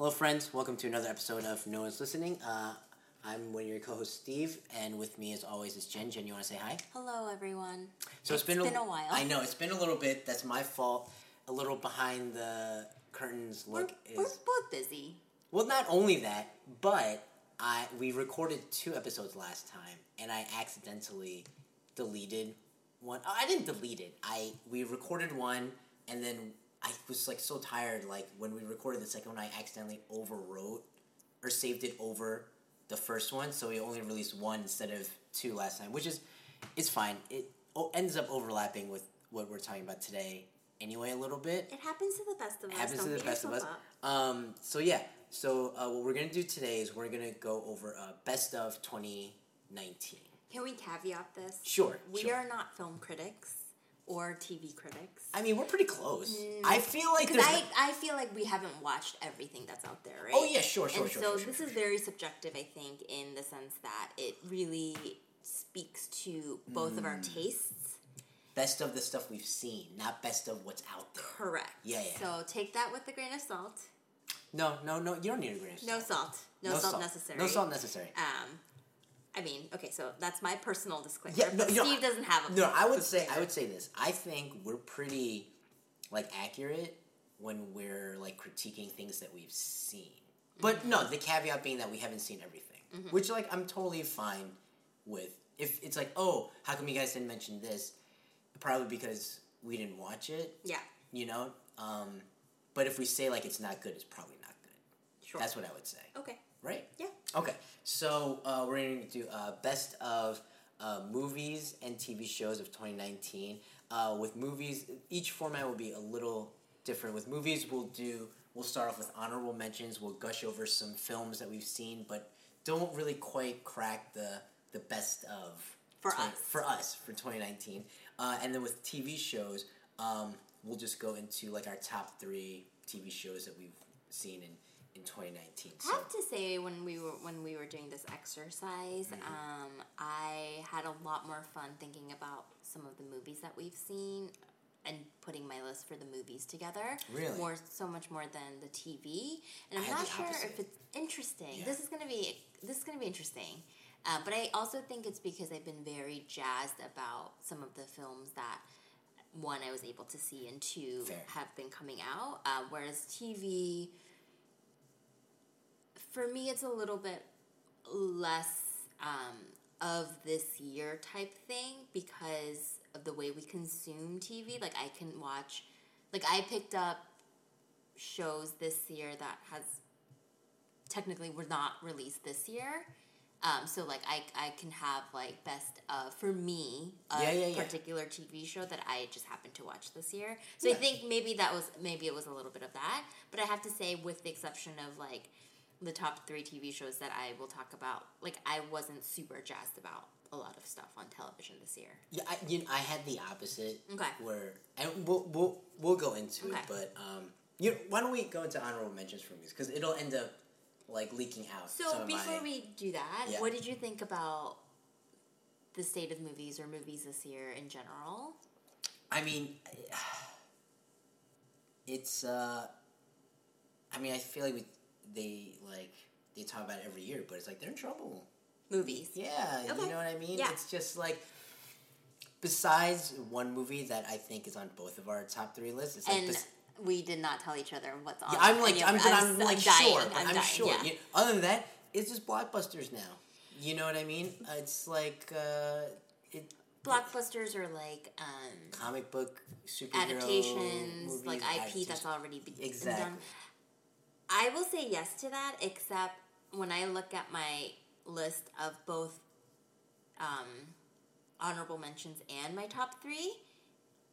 Hello, friends. Welcome to another episode of No One's Listening. Uh, I'm one of your co-hosts, Steve, and with me, as always, is Jen. Jen, you want to say hi? Hello, everyone. So it's been been a while. I know it's been a little bit. That's my fault. A little behind the curtains We're, look we're both busy. well. Not only that, but I we recorded two episodes last time, and I accidentally deleted one. oh, I didn't delete it. I we recorded one, and then I was like so tired. Like when we recorded the second one, I accidentally overwrote or saved it over the first one, so we only released one instead of two last time, which is it's fine. It o- ends up overlapping with what we're talking about today anyway a little bit It happens to the best of us. happens Don't to the best of us. Um, so yeah, so uh, what we're gonna do today is we're gonna go over uh, best of twenty nineteen. Can we caveat this? Sure, We sure. are not film critics or TV critics. I mean, we're pretty close. I feel like because there's. I, I feel like we haven't watched everything that's out there, right? Oh, yeah, sure, sure, and sure, so sure, sure, this sure, is very subjective, I think, in the sense that it really speaks to both of our Mm. tastes. best of the stuff we've seen, not best of what's out there. Correct. Yeah, yeah. So take that with a grain of salt. No, no, no. You don't need a grain of salt. No salt. salt. No, salt, necessary. No salt necessary. Um, I mean, okay, so that's my personal disclaimer. Yeah, no, you know, Steve doesn't have a. No, I would say I would say this. I think we're pretty like accurate when we're like critiquing things that we've seen. But no, the caveat being that we haven't seen everything, Mm-hmm. which like I'm totally fine with. If it's like, oh, how come you guys didn't mention this? Probably because we didn't watch it. Yeah, You know. Um, but if we say like it's not good, it's probably not good. sure. That's what I would say. okay. Right. Yeah. Okay, so uh, we're going to do uh, best of uh, movies and TV shows of 2019. Uh, with movies, each format will be a little different. With movies, we'll do we'll start off with honorable mentions. We'll gush over some films that we've seen, but don't really quite crack the the best of For 20 us. for us for 2019. Uh, and then with TV shows, um, we'll just go into like our top three TV shows that we've seen in, in 2019. I have to say, when we were when we were doing this exercise, Mm-hmm. um, I had a lot more fun thinking about some of the movies that we've seen and putting my list for the movies together. Really? more so much more than the TV. And I'm not sure opposite. if it's interesting. Yeah. This is gonna be this is gonna be interesting. Uh, but I also think it's because I've been very jazzed about some of the films that one I was able to see and two Fair. have been coming out. Uh, whereas TV, for me, it's a little bit less um, of this year type thing because of the way we consume TV. Like I can watch, like I picked up shows this year that has technically were not released this year. Um, so like I, I can have like best of for me a Yeah, yeah, yeah. particular TV show that I just happened to watch this year. So I think maybe that was maybe it was a little bit of that. But I have to say, with the exception of like the top three TV shows that I will talk about, like I wasn't super jazzed about a lot of stuff on television this year. Yeah, I, you know, I had the opposite. Okay. Where and we'll we'll we'll go into Okay. it, but um, you know, why don't we go into honorable mentions for movies because it'll end up like leaking out. So before my- we do that, Yeah. what did you think about the state of movies or movies this year in general? I mean, it's. uh I mean, I feel like we they like they talk about it every year, but it's like they're in trouble. Movies. Yeah, you know what I mean. Yeah. It's just like. Besides one movie that I think is on both of our top three lists, it's like And bes- we did not tell each other what's on. Yeah, I'm like, I'm, but I'm, like dying, sure, but I'm, dying, sure. yeah. You- other than that, it's just blockbusters now. You know what I mean? It's like uh, it Blockbusters are like um, comic book superhero adaptations, movies, like IP that's already been Exactly. done. I will say yes to that, except when I look at my list of both um, honorable mentions and my top three,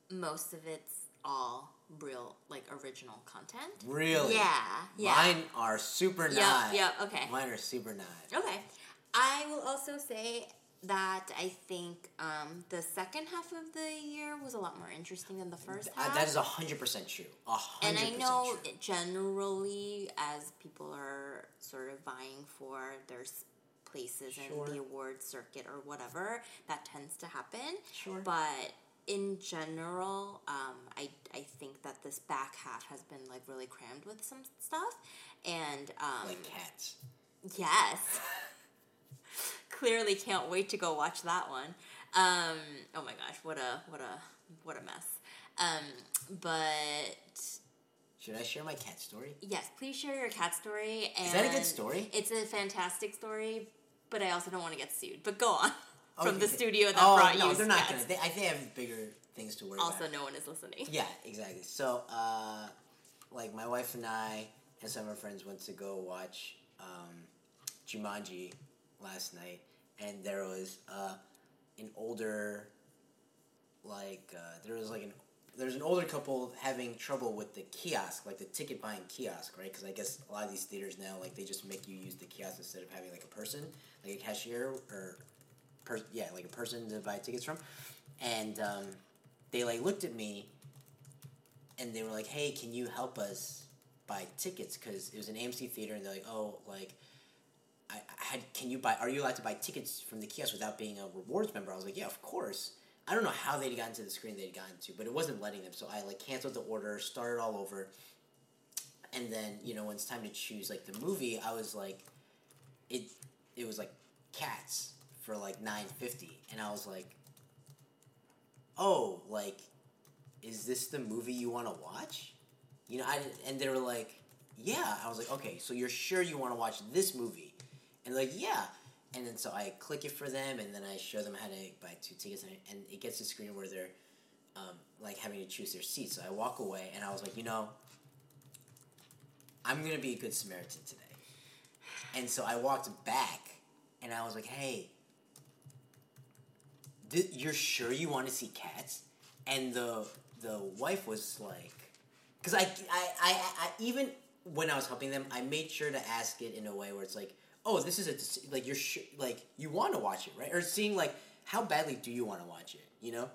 most of it's all real, like original content. Really? Yeah, yeah. Mine are super Yep, nine. yep, okay. Mine are super nine. Okay. I will also say that I think um, the second half of the year was a lot more interesting than the first half. that is hundred percent true. A and I know true. generally, as people are sort of vying for their places Sure. in the award circuit or whatever, that tends to happen. Sure. But in general, um, I I think that this back half has been like really crammed with some stuff, and um, Like cats. yes, clearly can't wait to go watch that one. Um, oh my gosh, what a what a what a mess. Um, but Should I share my cat story? yes, please share your cat story. And Is that a good story? It's a fantastic story, but I also don't want to get sued. But go on from the studio that oh, brought no, you. they're not cats. gonna. They, I think they have bigger things to worry Also, about. no one is listening. Yeah, exactly. So, uh, like my wife and I and some of our friends went to go watch um, Jumanji last night, and there was uh, an older, like uh, there was like an there's an older couple having trouble with the kiosk, like the ticket buying kiosk, right? Because I guess a lot of these theaters now, like they just make you use the kiosk instead of having like a person, like a cashier or, per- yeah, like a person to buy tickets from, and um, they like looked at me and they were like, "Hey, can you help us buy tickets?" Because it was an AMC theater, and they're like, "Oh, like, I, had can you buy? Are you allowed to buy tickets from the kiosk without being a rewards member?" I was like, "Yeah, of course." I don't know how they'd gotten to the screen they'd gotten to, but it wasn't letting them. So I like canceled the order, started all over, and then you know when it's time to choose like the movie, I was like, it it was like Cats for like nine fifty, and I was like, oh, like is this the movie you want to watch? You know, I and they were like, yeah. I was like, okay, so you're sure you want to watch this movie? And like, yeah. And then so I click it for them, and then I show them how to buy two tickets, and, and it gets to screen where they're um, like having to choose their seat. So I walk away, and I was like, you know, I'm gonna be a good Samaritan today. And so I walked back, and I was like, hey, th- you're sure you want to see cats? And the the wife was like, because I, I, I, I, even when I was helping them, I made sure to ask it in a way where it's like, oh, this is a like you're sh- like you want to watch it, right? Or seeing like how badly do you want to watch it, you know?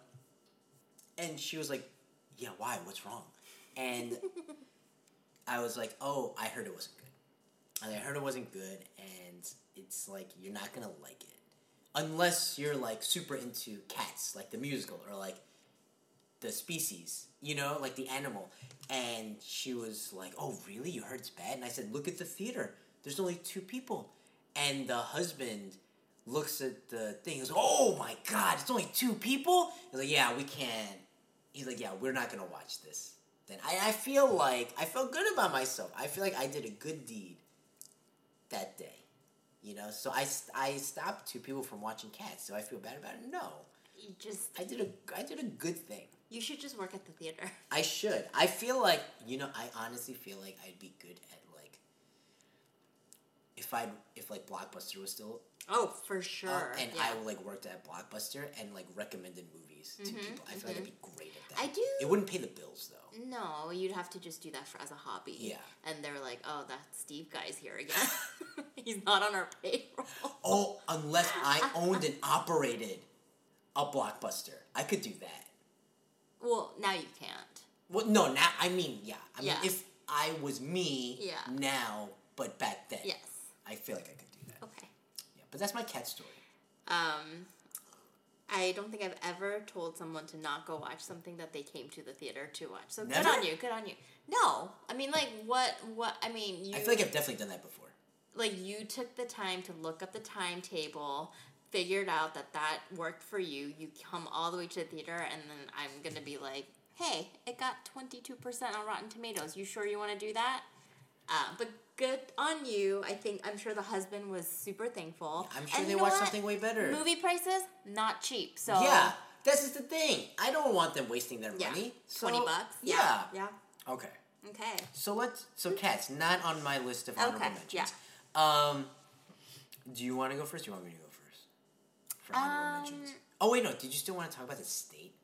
And she was like, yeah, why? What's wrong? And I was like, oh, I heard it wasn't good. And I heard it wasn't good, and it's like you're not gonna like it unless you're like super into cats, like the musical, or like the species, you know, like the animal. And she was like, "Oh, really? You heard it's bad?" And I said, "Look at the theater. There's only two people." And the husband looks at the thing. He goes, "Oh my god, it's only two people." He's like, "Yeah, we can't." He's like, "Yeah, we're not gonna watch this." Then I, I feel like I felt good about myself. I feel like I did a good deed that day. You know, so I, I stopped two people from watching cats. Do I feel bad about it? No, You just I did a I did a good thing. you should just work at the theater. I should. I feel like you know. I honestly feel like I'd be good at like if I if like Blockbuster was still Oh, for up sure. and yeah. I like worked at Blockbuster and like recommended movies to people. I feel like I'd be great at that. Mm-hmm, I do- It wouldn't pay the bills though. No, you'd have to just do that for, as a hobby. Yeah. And they're like, oh, that Steve guy's here again. He's not on our payroll. Oh, unless I owned and operated a Blockbuster, I could do that. Well, now you can't. Well, no, now I mean, yeah. I mean, Yeah. if I was me Yeah. now, but back then, Yes. I feel like I could do that. Okay. Yeah, but that's my cat story. Um, I don't think I've ever told someone to not go watch something that they came to the theater to watch. So Never? good on you. Good on you. No, I mean, like, what? What? I mean, you I feel like I've definitely done that before. like you took the time to look up the timetable, figured out that that worked for you. You come all the way to the theater, and then I'm gonna be like, "Hey, it got twenty two percent on Rotten Tomatoes. You sure you want to do that?" Uh, but good on you. I think I'm sure the husband was super thankful. I'm sure And they watched something way better. Movie prices not cheap. So Yeah, this is the thing. I don't want them wasting their yeah, money. So, twenty bucks. Yeah. yeah. Okay. Okay. So let's. So cats not on my list of honorable Okay, mentions. Um, do you want to go first? Do you want me to go first? For honorable Um, mentions. Oh wait, no. Did you still want to talk about the state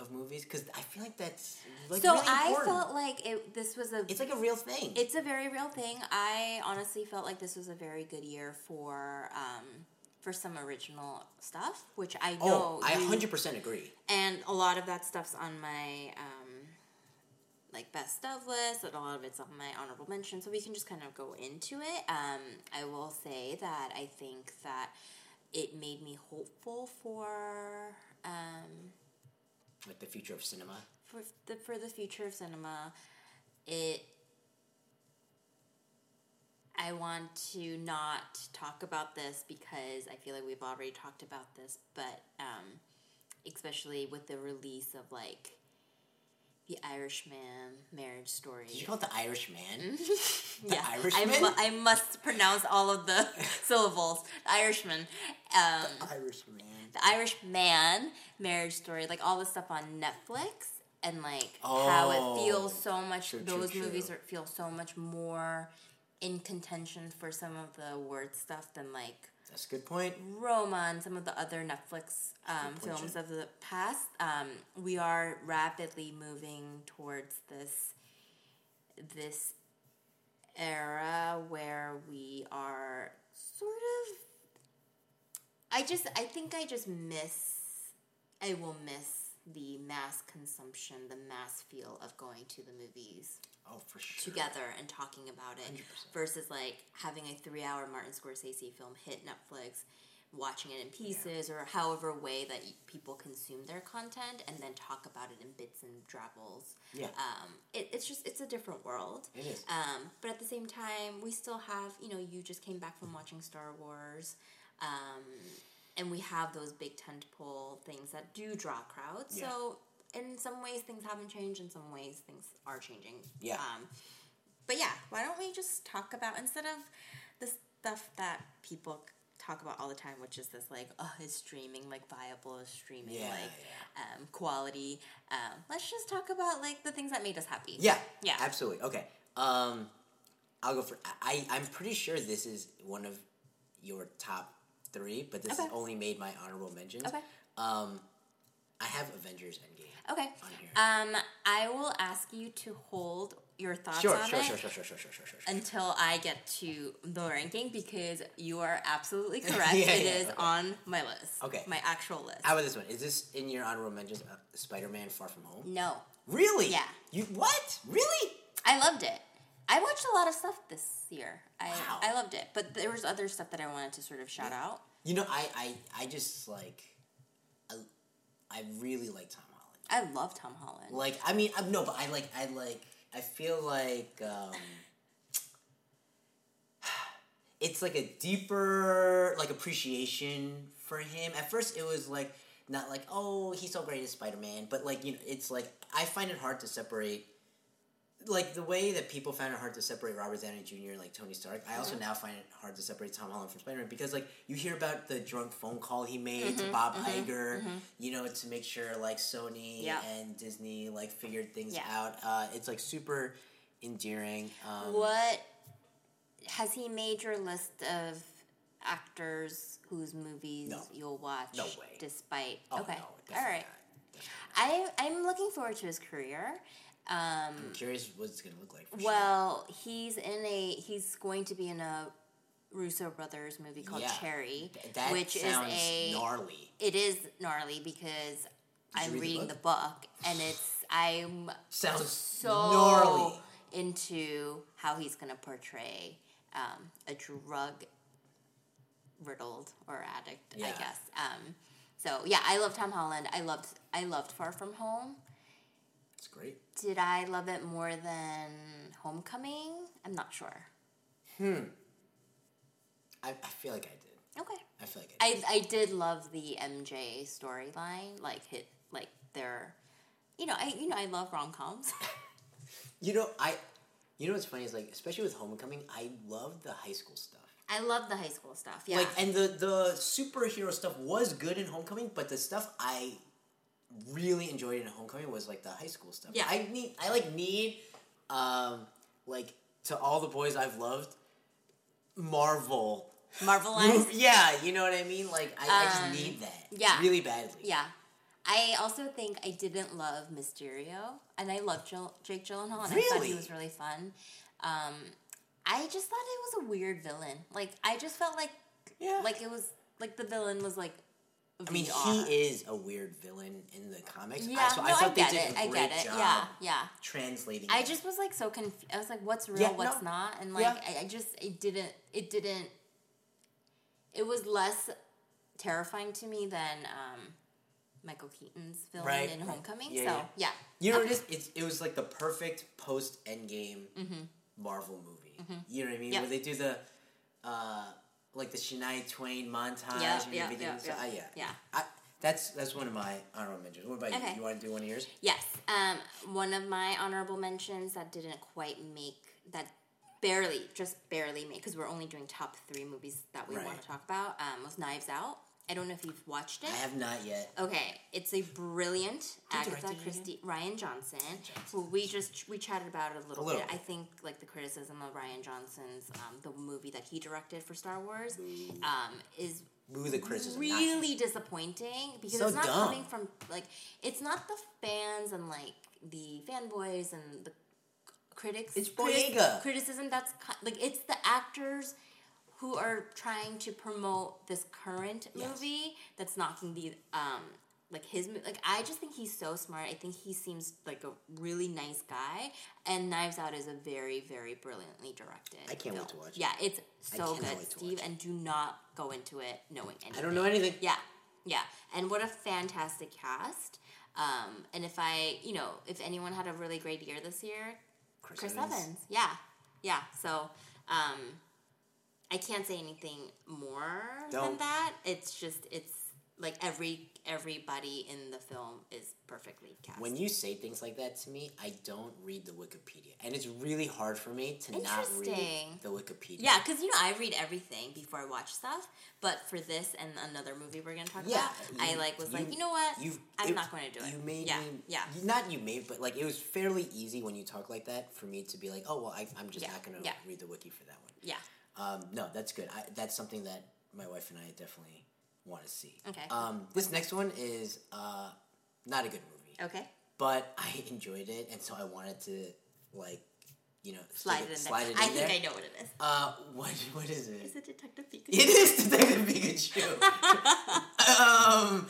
of movies? Because I feel like that's like so really I felt like it. This was a it's like a real thing. It's a very real thing. I honestly felt like this was a very good year for um, for some original stuff, which I know. oh, I hundred percent agree. and a lot of that stuff's on my um, like best of list, and a lot of it's on my honorable mention. So we can just kind of go into it. Um, I will say that I think that it made me hopeful for um, Like the future of cinema. for the for the future of cinema, it. I want to not talk about this because I feel like we've already talked about this, but um, especially with the release of like the Irishman marriage story. Did you call it the Irish man? Mm-hmm. yeah, I, mu- I must pronounce all of the syllables. Irishman. Um, Irish man. The Irish man marriage story, like all the stuff on Netflix, and like how Oh. it feels so much. True, true, those true. movies are, feel so much more in contention for some of the word stuff than like That's a good point. Roma and some of the other Netflix um, films of the past. Um, we are rapidly moving towards this this era where we are sort of. I just, I think I just miss. I will miss the mass consumption, the mass feel of going to the movies Oh, for sure. together and talking about it 100%. versus like having a three hour Martin Scorsese film hit Netflix, watching it in pieces or however way that people consume their content and then talk about it in bits and drabbles. Yeah. Um, it, it's just, it's a different world. It is. Um, but at the same time, we still have, you know, you just came back from watching Star Wars. Um, and we have those big tentpole things that do draw crowds. Yeah. So in some ways things haven't changed, in some ways things are changing. Yeah. Um, but yeah, why don't we just talk about instead of the stuff that people talk about all the time, which is this like, oh, is streaming like viable? Is streaming Yeah, like Um, quality? Um, let's just talk about like the things that made us happy. Yeah. Yeah. Absolutely. Okay. Um, I'll go for. I I'm pretty sure this is one of your top three, but this Okay. has only made my honorable mentions. Okay. Um, I have Avengers Endgame. Okay. Um, I will ask you to hold your thoughts Sure, on sure, it sure, sure, sure, sure, sure, sure, sure. until I get to the ranking because you are absolutely correct. Yeah, It yeah, is okay. on my list. Okay. My actual list. How about this one? Is this in your honorable mentions? Uh, Spider-Man: Far From Home. no. Really? Yeah. You what? Really? I loved it. I watched a lot of stuff this year. I Wow. I loved it, but there was other stuff that I wanted to sort of shout out. You know, I I I just like, I, I really like Tom Holland. I love Tom Holland. Like, I mean, I'm no, but I like, I like, I feel like um, it's like a deeper like appreciation for him. At first, it was like not like, oh, he's so great as Spider Man, but like you know, it's like I find it hard to separate. Like the way that people found it hard to separate Robert Downey Jr. and like Tony Stark, I also now find it hard to separate Tom Holland from Spider Man because like you hear about the drunk phone call he made to Bob Iger, you know, to make sure like Sony Yeah. and Disney like figured things Yeah. out. Uh, it's like super endearing. Um, What has he made your list of actors whose movies No. you'll watch? No way. Despite Oh, okay, no, all definitely not. I I'm looking forward to his career. Um. I'm curious what it's gonna look like. For well, he's in a he's going to be in a Russo brothers movie called Yeah. Cherry. Th- which is a gnarly. it is gnarly because I'm read the reading book? the book and it's I'm Sounds so gnarly. into how he's going to portray um, a drug riddled or addict, I guess. Um, so yeah, I love Tom Holland. I loved I loved Far From Home. It's great. Did I love it more than Homecoming? I'm not sure. Hmm. I, I feel like I did. Okay. I feel like I did. I I did love the MJ storyline, like hit like their, you know, I you know I love rom coms. You know, I. You know what's funny is like, especially with Homecoming, I love the high school stuff. I love the high school stuff. Yeah. Like, and the the superhero stuff was good in Homecoming, but the stuff I really enjoyed in Homecoming was like the high school stuff. Yeah. I need, I like need, um, like to all the boys I've loved, Marvel. Marvelized. yeah, you know what I mean. Like, I, I Um, just need that. yeah. really badly. Yeah. I also think I didn't love Mysterio, and I loved Jill, Jake Gyllenhaal, and I thought Really? he was really fun. Um, I just thought it was a weird villain. Like I just felt like, Yeah. like it was like the villain was like. I mean, VR. he is a weird villain in the comics. Yeah, I, so no, I I, thought get they did it. a I great get it. job Yeah, yeah. translating. I it. just was like so confused. I was like, "What's real? Yeah, what's no. not?" And like, Yeah. I, I just it didn't. It didn't. It was less terrifying to me than um, Michael Keaton's film Right, in. Homecoming. Yeah, so yeah. You know Okay. it is? It's, it was like the perfect post Endgame Marvel movie. You know what I mean? Mm-hmm. Where they do the uh, like the Shania Twain montage. Yeah, and yeah, everything. yeah, So, yeah. uh, yeah. Yeah. I, that's that's one of my honorable mentions. What about Okay. you? You want to do one of yours? Yes. Um, one of my honorable mentions that didn't quite make that barely, just barely made because we're only doing top three movies that we want to talk about. Um, was Knives Out. I don't know if you've watched it. I have not yet. Okay, it's a brilliant Who Agatha Christie, Rian Johnson, Johnson. who we just we chatted about it a little, A little bit. I think like the criticism of Rian Johnson's um, the movie that he directed for Star Wars um, is Boo the criticism. not- really disappointing because So it's not dumb. coming from like it's not the fans and like the fanboys and the critics. It's critis- Boyega. criticism. That's ki- like it's the actors who are trying to promote this current Yes. movie that's knocking the um like his like I just think he's so smart. I think he seems like a really nice guy, and Knives Out is a very very brilliantly directed. I can't wait to watch it. Yeah, it's so good, Steve. And do not go into it knowing anything. I don't know anything. Yeah, yeah. And what a fantastic cast. Um, and if I, you know, if anyone had a really great year this year, Chris, Chris Evans. Evans. Yeah, yeah. So, um, I can't say anything more than Don't. that. It's just it's like every everybody in the film is perfectly cast. When you say things like that to me, I don't read the Wikipedia, and it's really hard for me to not read the Wikipedia. yeah, because you know I read everything before I watch stuff, but for this and another movie we're gonna talk Yeah, about, I like was you- like, you know what, You've, I'm it- not going to do it. You made yeah, me, yeah, Not you made, but like it was fairly easy when you talk like that for me to be like, oh well, I, I'm just Yeah, not gonna yeah. read the wiki for that one. yeah. Um, no, that's good. I, that's something that my wife and I definitely want to see. Okay. Um, this next one is uh, not a good movie, Okay. but I enjoyed it, and so I wanted to like, you know, Slide stick it in slide there. it I in think there. I know what it is. Uh, what what is it? Is it Detective Pikachu? It is Detective Pikachu. um,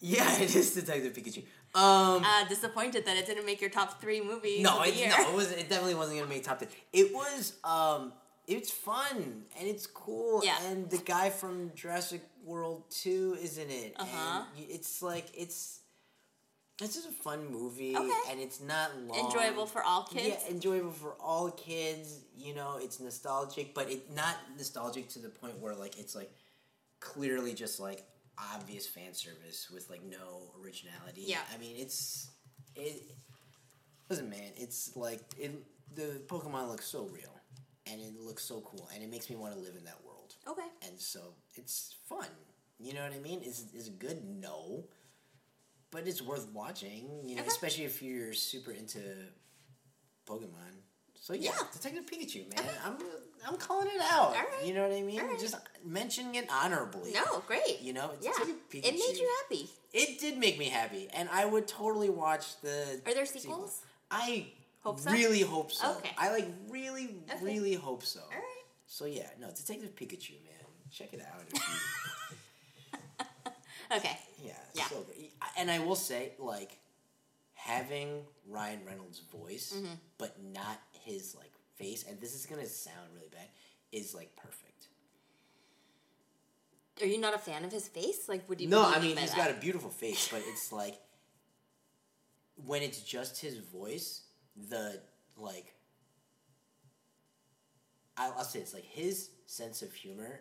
yeah, it is Detective Pikachu. Um, Uh, disappointed that it didn't make your top three movies. no, of the it, year. no, it was. It definitely wasn't gonna make top ten. It was. Um, it's fun and it's cool. Yeah. And the guy from Jurassic World Two is in it. Uh-huh. It's like it's. It's just a fun movie, Okay. and it's not long. enjoyable for all kids. Yeah, enjoyable for all kids. You know, it's nostalgic, but it not nostalgic to the point where like it's like clearly just like obvious fan service with like no originality. Yeah. I mean it's it. Listen, man, it's like it. The Pokemon looks so real, and it looks so cool, and it makes me want to live in that world. Okay. And so it's fun. You know what I mean? Is is good? No. But it's worth watching, you know, Okay. especially if you're super into Pokemon. So yeah, Yeah. Detective Pikachu, man. I'm I'm calling it out. right. You know what I mean? Right. Just mentioning it honorably. No, great. You know, yeah. Pikachu. It made you happy. It did make me happy, and I would totally watch the. Are there sequel. sequels? I Hope so? really hope so. Okay. I like really, Okay. really hope so. All right. So yeah, no, Detective Pikachu, man, check it out. You, Okay. yeah, Yeah. so. And I will say, like, having Ryan Reynolds' voice, Mm-hmm. but not his like face, and this is gonna sound really bad, is like perfect. Are you not a fan of his face? Like, would you? No, I mean he's that? got a beautiful face, but it's like when it's just his voice, the like I'll, I'll say it's like his sense of humor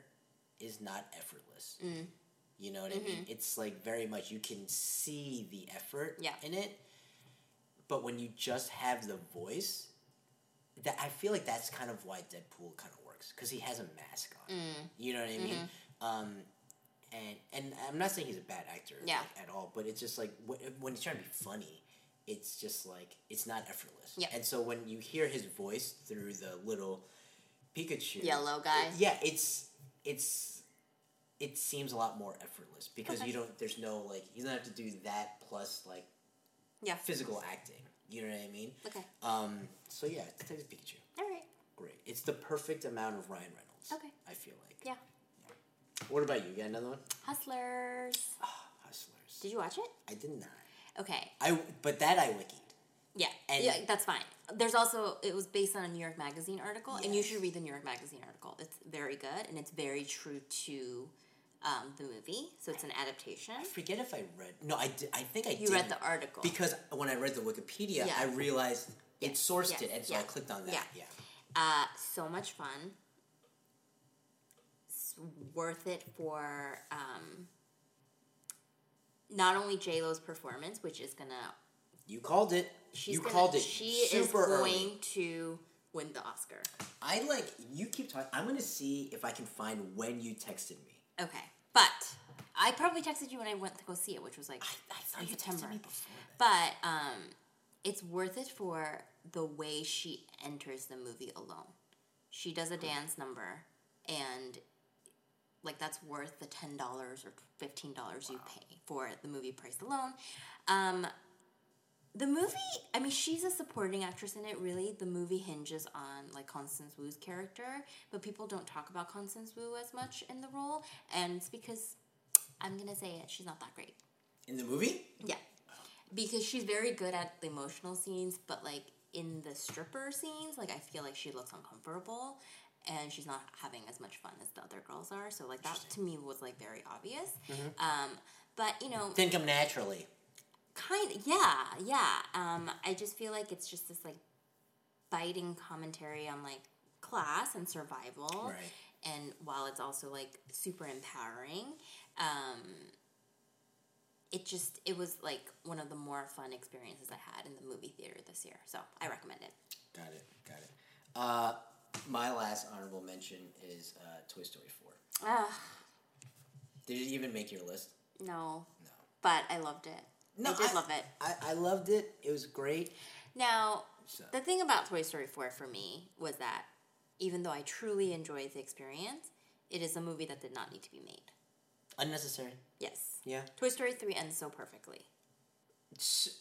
is not effortless. Mm. You know what I mean? It's like very much you can see the effort Yeah. in it, but when you just have the voice, that I feel like that's kind of why Deadpool kind of works because he has a mask on. Mm. You know what I mean? Mm-hmm. Um, and and I'm not saying he's a bad actor Yeah. like, at all, but it's just like when, when he's trying to be funny, it's just like it's not effortless. Yeah. And so when you hear his voice through the little Pikachu Yellow guy. yeah, it's it's it seems a lot more effortless because Okay. you don't. There's no like you don't have to do that plus like Yeah. physical acting. You know what I mean? Okay. Um. So yeah, Detective Pikachu, All right. great. It's the perfect amount of Ryan Reynolds. Okay. I feel like. Yeah. What about you? You got another one? Hustlers. Ah, Hustlers. Did you watch it? I did not. Okay. I but that I wikied. Yeah. And- yeah, that's fine. There's also it was based on a New York Magazine article, and you should read the New York Magazine article. It's very good, and it's very true to um, the movie, so it's an adaptation. I forget if I read. No, I did. I think I You read the article. because when I read the Wikipedia, Yeah. I realized it sourced yes, it, and so yeah, I clicked on that. yeah. Yeah. Uh, so much fun. It's worth it for um, not only J Lo's performance, which is gonna You called it. she's you gonna, called it she super is going early. to win the Oscar. I like. You keep talking. I'm gonna see if I can find when you texted me. Okay, but I probably texted you when I went to go see it, which was like I, I in you September. texted me before. But um, it's worth it for the way she enters the movie alone. She does a dance number, and like that's worth the ten dollars or fifteen dollars you pay for the movie price alone. Um, the movie, I mean, she's a supporting actress in it. Really, the movie hinges on like Constance Wu's character, but people don't talk about Constance Wu as much in the role, and it's because I'm gonna say it, she's not that great. In the movie, Yeah. Because she's very good at the emotional scenes, but like in the stripper scenes, like I feel like she looks uncomfortable and she's not having as much fun as the other girls are. So like that to me was like very obvious. Um, but you know, didn't come naturally. Kind of yeah, yeah. Um, I just feel like it's just this like biting commentary on like class and survival. Right. And while it's also like super empowering, um, it just it was like one of the more fun experiences I had in the movie theater this year. So I recommend it. Got it. Got it. Uh, my last honorable mention is uh, Toy Story Four. Ah, Did it even make your list? no, No. but I loved it. No, I did I- love it. I, I loved it. It was great. Now, So- the thing about Toy Story 4 for me was that even though I truly enjoyed the experience, it is a movie that did not need to be made. Unnecessary. Yes. Yeah. Toy Story 3 ends so perfectly.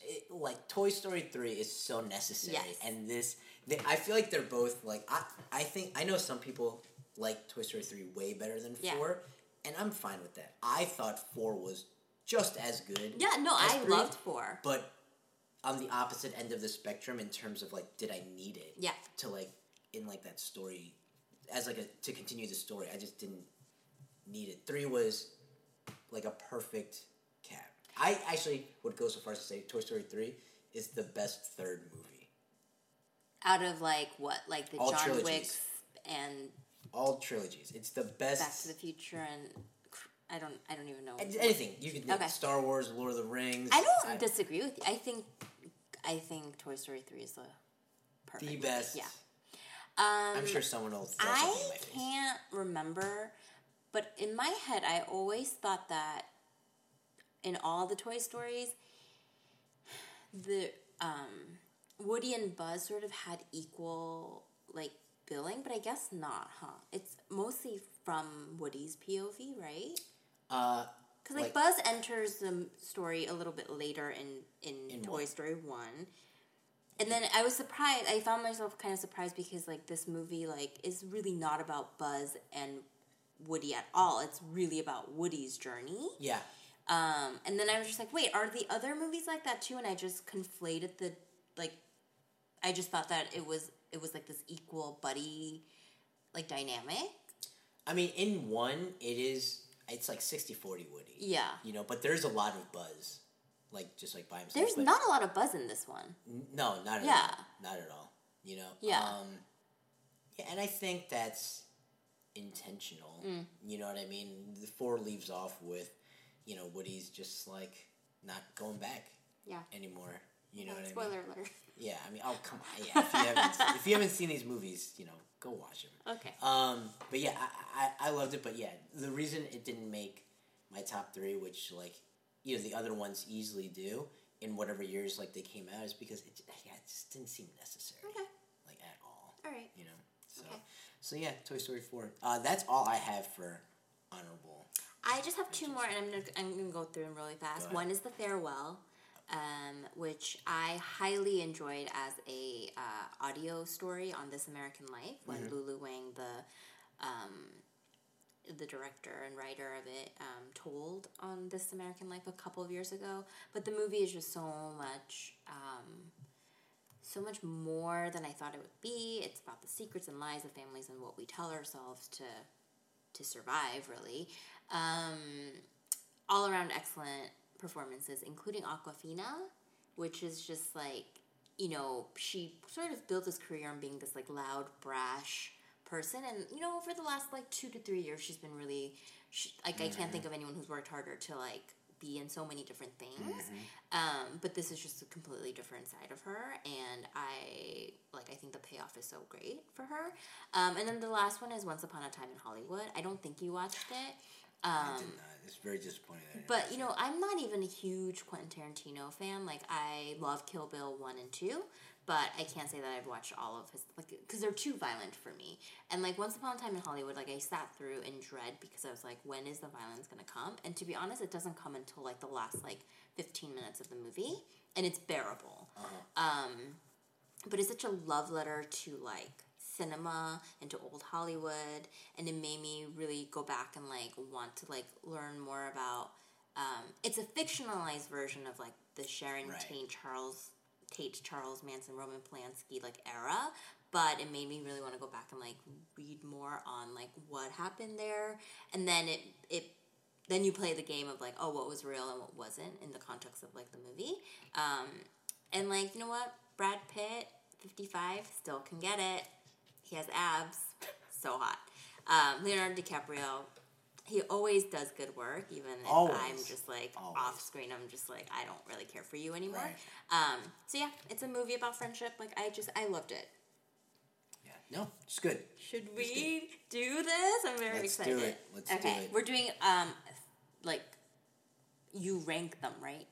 it, like Toy Story three is so necessary, Yes. and this they, I feel like they're both like I I think I know some people like Toy Story three way better than Yeah. four, and I'm fine with that. I thought four was just as good. Yeah, no, I three, loved 4. but on the opposite end of the spectrum in terms of like did I need it? Yeah. To like in like that story as like a to continue the story, I just didn't need it. Three was like a perfect cap. I actually would go so far as to say Toy Story three is the best third movie. Out of like what? Like the All John trilogies. Wicks and All trilogies. It's the best. Back to the Future and I don't I don't even know. anything you could Okay. Star Wars, Lord of the Rings. I don't disagree with you. I think I think Toy Story 3 is the perfect the movie. best. Yeah. Um, I'm sure someone will throw something I in my face. can't remember, but in my head, I always thought that in all the Toy Stories, the um, Woody and Buzz sort of had equal like billing, but I guess not, huh? It's mostly from Woody's POV, right? Uh, Because like, Like- Buzz enters the story a little bit later in in, In Toy one. Story one, and then I was surprised. I found myself kind of surprised because like this movie like is really not about Buzz and Woody at all. It's really about Woody's journey. yeah. Um, and then I was just like, wait, are the other movies like that too? And I just conflated the like. I just thought that it was it was like this equal buddy like dynamic. I mean, in one, it is. It's like 60-40 Woody. Yeah. You know, but there's a lot of Buzz, like just like by himself. There's but- not a lot of Buzz in this one. N- No, not at Yeah. all. Not at all. You know. Yeah. Um, yeah, and I think that's intentional. Mm. You know what I mean? The four leaves off with, you know, Woody's just like not going back Yeah. anymore. You know what I mean? Spoiler alert. Yeah, I mean, oh come on, yeah. If you haven't, if you haven't seen these movies, you know, go watch them. Okay. Um, but yeah, I, I, I loved it. But yeah, the reason it didn't make my top three, which like you know the other ones easily do in whatever years like they came out, is because it yeah it just didn't seem necessary Okay. like at all. All right. You know. So Okay. so yeah, Toy Story four. Uh, that's all I have for honorable. I just have two more, and I'm gonna I'm gonna go through them really fast. One is the farewell, um, which I highly enjoyed as a uh, audio story on This American Life when Lulu Wang, the um, the director and writer of it, um, told on This American Life a couple of years ago. But the movie is just so much. Um, so much more than I thought it would be. It's about the secrets and lies of families and what we tell ourselves to to survive, really. Um, all around excellent performances, including Awkwafina, which is just like, you know, she sort of built this career on being this like loud, brash person. And, you know, over the last like two to three years, she's been really, she, like, I can't think of anyone who's worked harder to like be in so many different things. Um, but this is just a completely different side of her, and I like. I think the payoff is so great for her. Um, and then the last one is Once Upon a Time in Hollywood. I don't think you watched it. I Um, did not. It's very disappointing. I but you know, I'm not even a huge Quentin Tarantino fan. Like, I love Kill Bill one and two, but I can't say that I've watched all of his like because they're too violent for me. And like Once Upon a Time in Hollywood, like I sat through in dread because I was like, when is the violence gonna come? And to be honest, it doesn't come until like the last like 15 minutes of the movie, and it's bearable. Um, but it's such a love letter to like cinema and to old Hollywood, and it made me really go back and like want to like learn more about. Um, it's a fictionalized version of like the Sharon Right. Tate Charles Tate Charles Manson Roman Polanski like era, but it made me really want to go back and like read more on like what happened there, and then it it then you play the game of like oh what was real and what wasn't in the context of like the movie um, and like you know what brad pitt 55 still can get it he has abs so hot um, leonardo dicaprio he always does good work even if i'm just like Always. off screen i'm just like i don't really care for you anymore Right. um, so yeah it's a movie about friendship like i just i loved it Yeah. No, it's good. should we do this? I'm very excited. Let's do it. Let's do it. okay, we're doing um, like you rank them, right?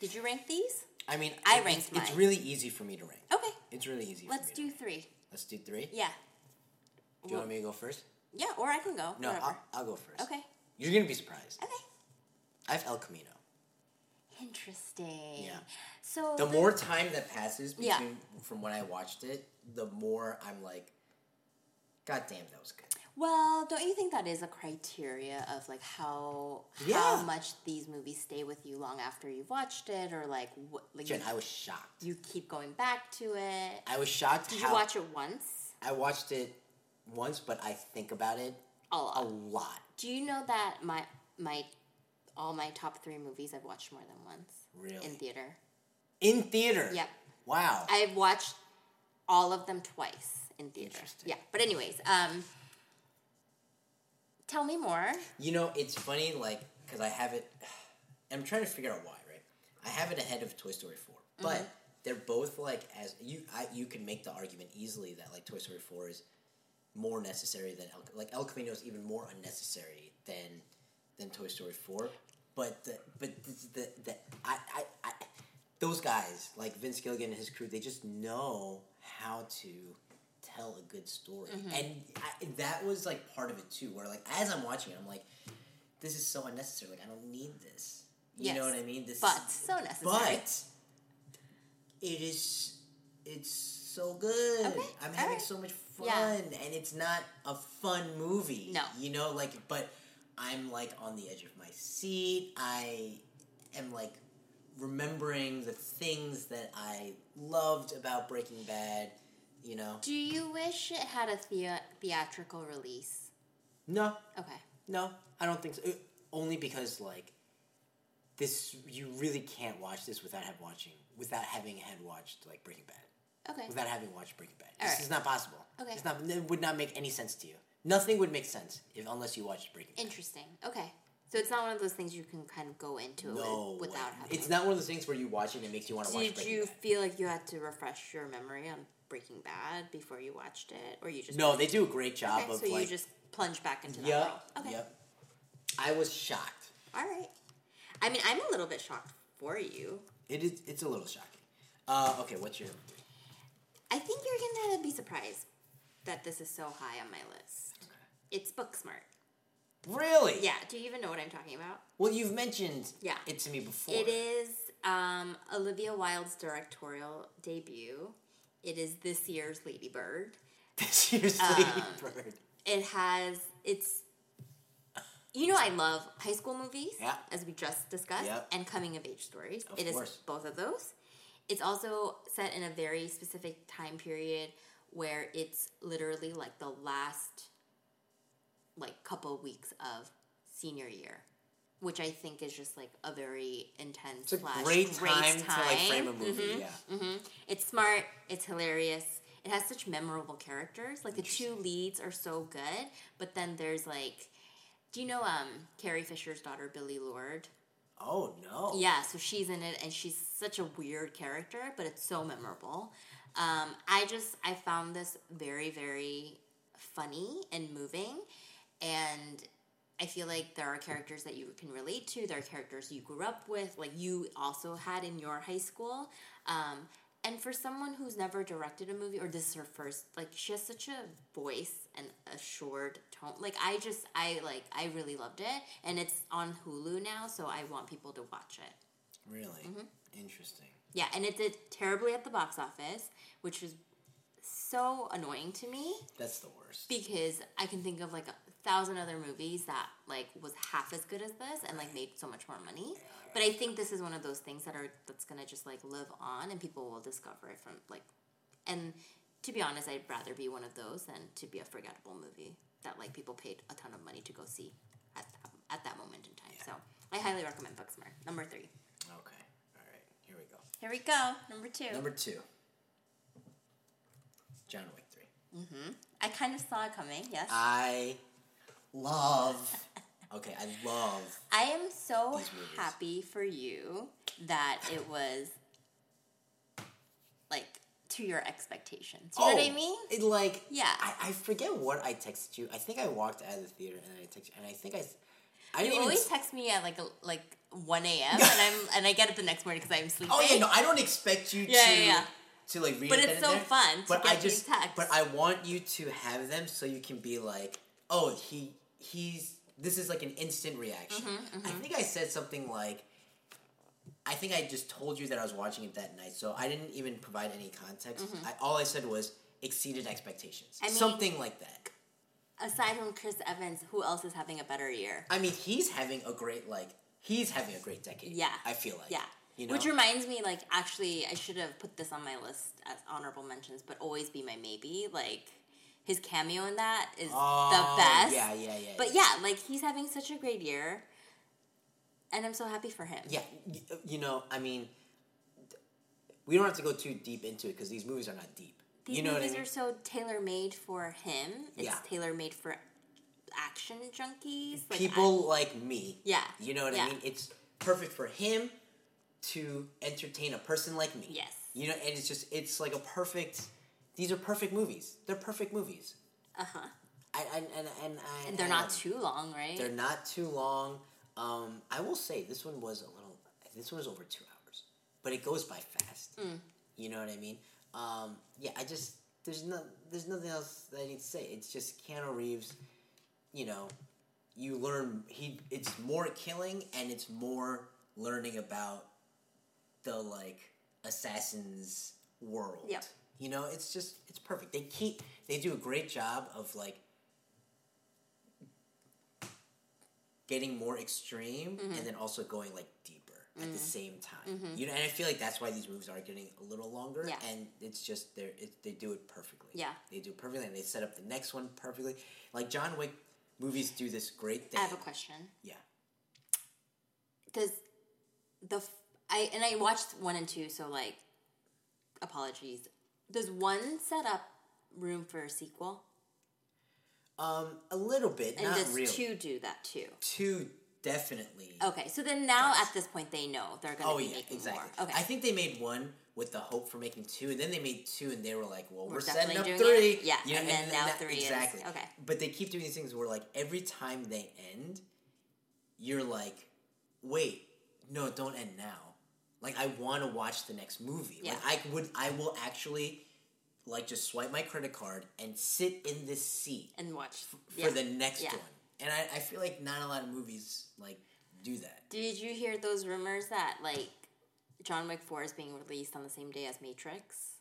Did you rank these? I mean, I ranked it's, it's really easy for me to rank. Okay, It's really easy. let's for me do three. Let's do three. Yeah, Do you want me to go first? yeah, or I can go. No. I'll, I'll go first. Okay, You're gonna be surprised. okay. I have El Camino. Interesting. Yeah. So The more time that passes Yeah. between from when I watched it, the more I'm like, God damn, that was good. Well, don't you think that is a criteria of like how Yeah. how much these movies stay with you long after you've watched it, or like what like Jen, you, I was shocked. you keep going back to it? I was shocked. Did you watch it once? I watched it once, but I think about it A a lot. lot. Do you know that my my all my top three movies I've watched more than once Really? in theater? In theater. Yep. Wow. I've watched all of them twice in theater. Interesting. Yeah, but anyways, um, tell me more. You know, it's funny, like, because I have it. I'm trying to figure out why, right? I have it ahead of Toy Story 4, Mm-hmm. but they're both like as you. I you can make the argument easily that like Toy Story 4 is more necessary than El, like El Camino is even more unnecessary than than Toy Story 4. But the but the the, the I, I I those guys like Vince Gilligan and his crew, they just know how to tell a good story, Mm-hmm. and I, that was like part of it too. Where like as I'm watching it, I'm like, this is so unnecessary. Like I don't need this. You know what I mean? This, But so necessary. but it is. It's so good. Okay, I'm having alright. so much fun, Yeah. and it's not a fun movie. No. you know, like, but I'm like on the edge of my seat. I am like remembering the things that I loved about Breaking Bad. You know, Do you wish it had a thea- theatrical release? no, Okay. No, I don't think so. Uh, Only because like this, you really can't watch this without have watching without having had watched like Breaking Bad. Okay. Without having watched Breaking Bad, All this right. is not possible. Okay. it's not. It would not make any sense to you. Nothing would make sense if unless you watched Breaking Bad. Interesting. Okay. So it's not one of those things you can kind of go into No, with, without having. It's not one of those things where you watch it and it makes you want to watch Did you Bad. feel like you had to refresh your memory on Breaking Bad before you watched it, or you just No, they do a great job Okay, of so like. you just plunge back into that yep. world. Okay. Yep. I was shocked. All right. I mean, I'm a little bit shocked for you. It is. It's a little shocking. Uh, okay, what's your? I think you're gonna be surprised that this is so high on my list. It's Booksmart. Really? Yeah. Do you even know what I'm talking about? Well, you've mentioned Yeah. it to me before. It is um, Olivia Wilde's directorial debut. It is this year's Lady Bird. This year's Um, Lady Bird. It has it's. You know, I love high school movies, Yeah. as we just discussed, Yep. and coming of age stories. Of It is course. both of those. It's also set in a very specific time period where it's literally like the last like couple weeks of senior year, which I think is just like a very intense. It's a great great time, to like frame a time. movie. Mhm. Yeah. hmm It's smart. It's hilarious. It has such memorable characters. Like the two leads are so good, but then there's like, do you know um Carrie Fisher's daughter Billie Lourd? Oh no. Yeah, so she's in it, and she's such a weird character, but it's so memorable. Um, I just I found this very very funny and moving, and I feel like there are characters that you can relate to. There are characters you grew up with, like you also had in your high school. Um, and for someone who's never directed a movie, or this is her first, like she has such a voice and assured tone. Like I just, I like, I really loved it, and it's on Hulu now, so I want people to watch it. Really Mm-hmm. interesting. Yeah, and it did terribly at the box office, which is so annoying to me That's the worst. because I can think of like thousand other movies that like was half as good as this and like made so much more money. But I think this is one of those things that are that's gonna just like live on and people will discover it from like and to be honest, I'd rather be one of those than to be a forgettable movie that like people paid a ton of money to go see at that, at that moment in time. So I highly recommend Booksmart. Number three. Okay. All right. Here we go. Here we go. Number two. Number two. John Wick three. Mhm. I kind of saw it coming. Yes. I love. Okay, I love. I am so happy for you that it was like to your expectations. You know what I Oh, mean? It like Yeah. I, I forget what I texted you. I think I walked out of the theater and I texted you, and I think I. You didn't even always text me at like a, like one a.m. and I'm and I get it the next morning because I'm sleeping. Oh yeah, no, I don't expect you Yeah, to yeah, yeah. to like read. But it's so there. fun to But I these just, texts. but I want you to have them so you can be like, oh, he he's this is like an instant reaction. Mm-hmm, I think I said something like. I think I just told you that I was watching it that night, so I didn't even provide any context. I, all I said was exceeded expectations, Mm-hmm. I mean- something like that. Aside from Chris Evans, who else is having a better year? I mean, he's having a great like he's having a great decade. Yeah. I feel like. Yeah. You know? Which reminds me, like, actually, I should have put this on my list as honorable mentions, but always be my maybe. Like, his cameo in that is Oh, the best. Yeah, yeah, yeah. But yeah, like he's having such a great year, and I'm so happy for him. Yeah, uh, you know, I mean, we don't have to go too deep into it because these movies are not deep. These you know movies I mean? are so tailor made for him. It's Yeah. tailor made for action junkies. Like, People like me. Yeah, You know what yeah. I mean? It's perfect for him to entertain a person like me. Yes. You know, and it's just it's like a perfect. These are perfect movies. They're perfect movies. Uh huh. I, I and and I. And they're not too long, right? They're not too long. Um, I will say this one was a little. This one was over two hours, but it goes by fast. Mm. You know what I mean? Um, yeah, I just there's no there's nothing else that I need to say. It's just Keanu Reeves. You know, you learn he. It's more killing and it's more learning about the like assassins world. Yep. You know, it's just it's perfect. They keep they do a great job of like getting more extreme Mm-hmm. and then also going like deeper at Mm. the same time. You know, and I feel like that's why these movies are getting a little longer. Yeah. And it's just they're it, they do it perfectly. Yeah. they do it perfectly, and they set up the next one perfectly. Like John Wick movies do this great thing. I have a question. Yeah. Does the f- I and I watched one and two, so like, apologies. Does one set up room for a sequel? Um, a little bit, And not does really. two do that too? Two definitely. Okay, so then now Yes. at this point they know they're going to Oh be yeah, making exactly. more. Okay, I think they made one with the hope for making two, and then they made two, and they were like, "Well, we're, We're setting up three. it. Yeah, You know, and then now three is- exactly. okay. But they keep doing these things where, like, every time they end, you're like, "Wait, no, don't end now." Like, I want to watch the next movie. Yeah. Like, I would, I will actually, like, just swipe my credit card and sit in this seat and watch for yeah. the next Yeah. one. And I, I feel like not a lot of movies like do that. Did you hear those rumors that like John Wick Four is being released on the same day as Matrix?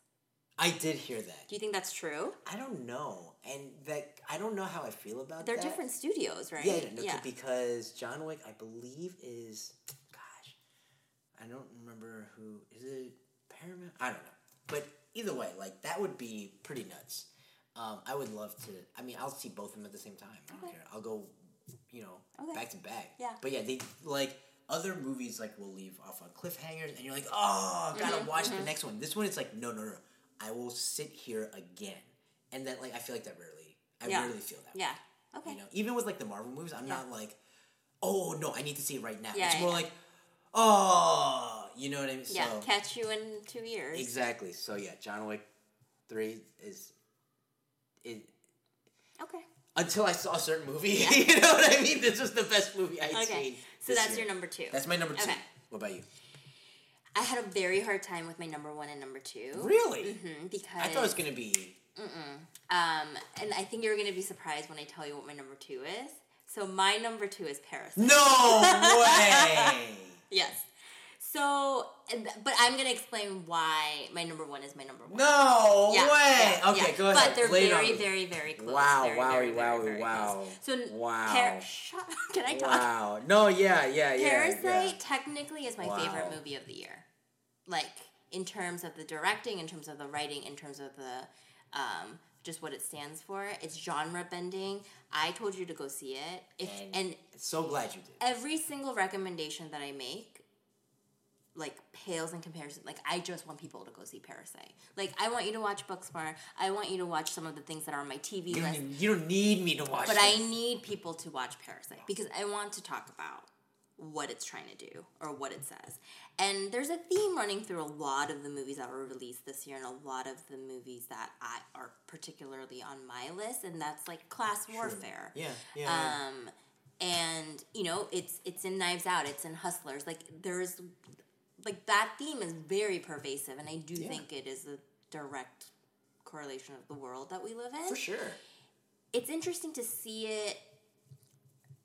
I did hear that. Do you think that's true? I don't know, and that I don't know how I feel about They're that. different studios, right? Yeah, no, because John Wick, I believe, is I don't remember who is it. Paramount? I don't know, but either way, like that would be pretty nuts. Um, I would love to. I mean, I'll see both of them at the same time. I don't Okay. care. I'll go, you know, Okay. back to back. Yeah. But yeah, they like other movies like will leave off on cliffhangers, and you're like, oh, gotta Mm-hmm, watch the next one. This one, it's like, no, no, no. I will sit here again, and then like I feel like that rarely. I Yeah. rarely feel that. way. Yeah. Okay. You know, even with like the Marvel movies, I'm Yeah. not like, oh no, I need to see it right now. Yeah, it's more like, oh, you know what I mean? Yeah. So, Catch you in two years. exactly. So yeah, John Wick three is it Okay. until I saw a certain movie. you know what I mean? This was the best movie I'd Okay. seen. So that's year. your number two. That's my number two. Okay. What about you? I had a very hard time with my number one and number two. Really? hmm because I thought it was gonna be. um, and I think you're gonna be surprised when I tell you what my number two is. So my number two is Paris. No way. Yes. So, but I'm gonna explain why my number one is my number one. No Yeah, way. yeah, okay, yeah. go ahead. But they're Lay it on very, very, very close. Wow, Very, wowie, very, very, wowie, very wow. So, Wow. Par- Can I talk? Wow. No, yeah, yeah, yeah. Parasite technically is my Wow. favorite movie of the year. Like in terms of the directing, in terms of the writing, in terms of the um, just what it stands for. It's genre bending. I told you to go see it. If And- and So glad you did. every single recommendation that I make like pales in comparison. Like I just want people to go see Parasite. Like I want you to watch Booksmart. I want you to watch some of the things that are on my TV You list. need, you don't need me to watch But I need people to watch Parasite because I want to talk about what it's trying to do or what it says. And there's a theme running through a lot of the movies that were released this year and a lot of the movies that I are particularly on my list and that's like class warfare. Yeah, yeah. yeah. Um and you know, it's it's in Knives Out, it's in Hustlers. Like there's like that theme is very pervasive and I do Yeah. think it is a direct correlation of the world that we live in For sure. it's interesting to see it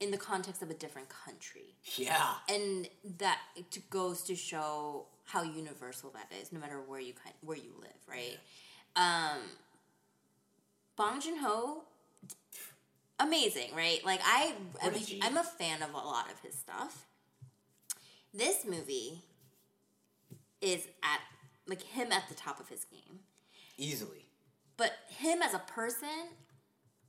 in the context of a different country. Yeah. and that it goes to show how universal that is no matter where you kind where you live right? Um bong joon-ho amazing right? Like i I'm a i'm a fan of a lot of his stuff. This movie is at like him at the top of his game. Easily. but him as a person,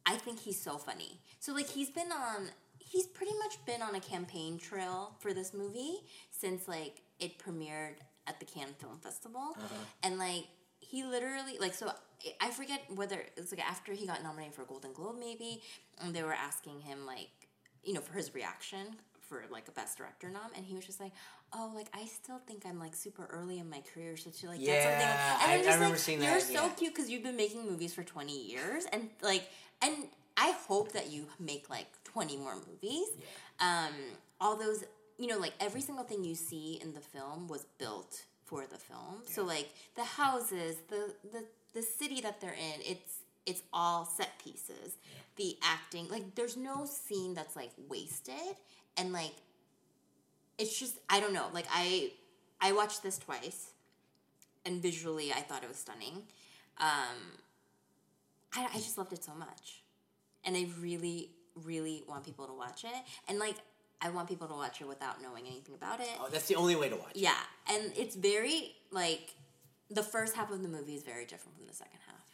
I think he's so funny. So like he's been on he's pretty much been on a campaign trail for this movie since like it premiered at the Cannes Film Festival. Uh-huh. And like he literally like so I forget whether it's like after he got nominated for a Golden Globe maybe and they were asking him like you know for his reaction for like a best director nom and he was just like oh like I still think I'm like super early in my career so to like get something Yeah, and I- I'm I just remember like seeing you're that, so yeah. cute because you've been making movies for 20 years and like and I hope that you make like 20 more movies. Um all those you know like every single thing you see in the film was built for the film. So like the houses the the the city that they're in it's it's all set pieces. The acting like there's no scene that's like wasted. And like it's just i don't know. Like i i watched this twice and visually i thought it was stunning. Um i, I just loved it so much. And i really really want people to watch it and like i want people to watch it without knowing anything about it Oh, that's the only way to watch. it. yeah and it's very like the first half of the movie is very different from the second half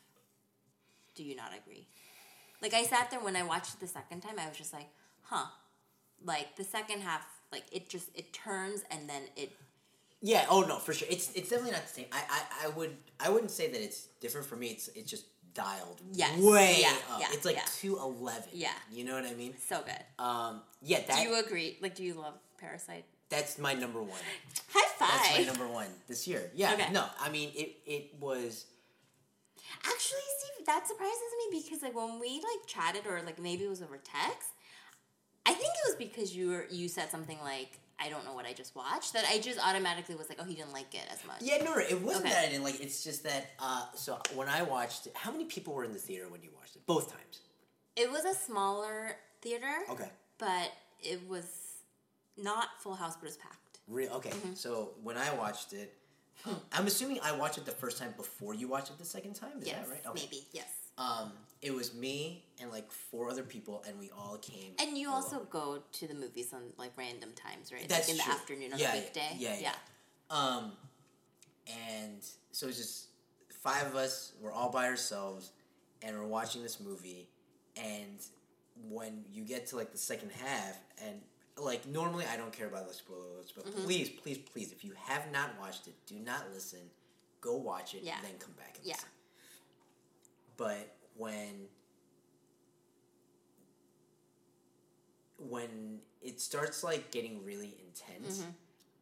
do you not agree like i sat there when i watched it the second time i was just like huh like the second half like it just it turns and then it Yeah. Oh no, for sure. It's it's definitely not the same. I, I, I would I wouldn't say that it's different for me. It's it's just dialed Yes. way Yeah, up. yeah, it's like yeah. two eleven. Yeah. You know what I mean? so good Um. Yeah. That do you agree like do you love parasite that's my number one. high five. That's my number one this year. Yeah. Okay. No. I mean it. It was. Actually, Steve, that surprises me because like when we like chatted or like maybe it was over text, I think it was because you were you said something like I don't know what I just watched that I just automatically was like oh he didn't like it as much. Yeah. No. no it wasn't Okay. that I didn't like. it. It's just that. Uh. So when I watched it, how many people were in the theater when you watched it? Both times. It was a smaller theater, Okay. but it was not full house, but it was packed. Real. Okay. Mm-hmm. So when I watched it. um, I'm assuming I watched it the first time before you watched it the second time. Is yes, that right? Okay. maybe yes. Um, it was me and like four other people, and we all came. And you also go to the movies on like random times, right? That's like in the afternoon on Yeah, a yeah, weekday. yeah, yeah. Um, and so it was just five of us. We're all by ourselves, and we're watching this movie, and when you get to like the second half, and like normally I don't care about the spoilers, but Mm-hmm. please, please, please, if you have not watched it, do not listen. Go watch it, Yeah. and then come back and Yeah. listen. But when when it starts like getting really intense, Mm-hmm.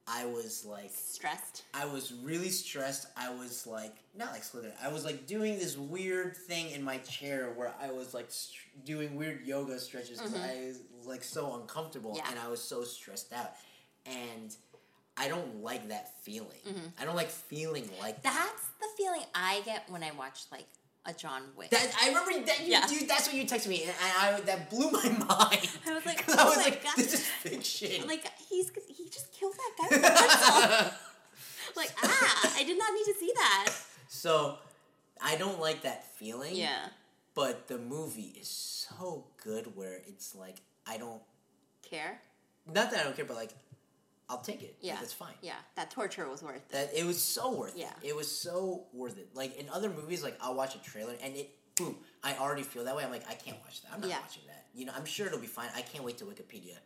I was like Stressed. I was really stressed. I was like, not like slithering. I was like doing this weird thing in my chair where I was like st- doing weird yoga stretches because I was like so uncomfortable Mm-hmm. Yeah. and I was so stressed out. And I don't like that feeling. Mm-hmm. I don't like feeling like that. That's the feeling I get when I watch like a John Wick. That I remember that you, Yeah. you that's what you texted me and I, that blew my mind. I was like, oh I was my like, God. this is fiction. like he's he just killed that guy with a pencil. like ah, I did not need to see that. so I don't like that feeling. Yeah. But the movie is so good where it's like I don't Care. not that I don't care, but like I'll take it. Yeah. That's fine. Yeah, that torture was worth it. That it was so worth it. Yeah. it. It was so worth it. Like in other movies, like I'll watch a trailer and it boom, I already feel that way. I'm like, I can't watch that. I'm not Yeah. watching that. You know, I'm sure it'll be fine. I can't wait to Wikipedia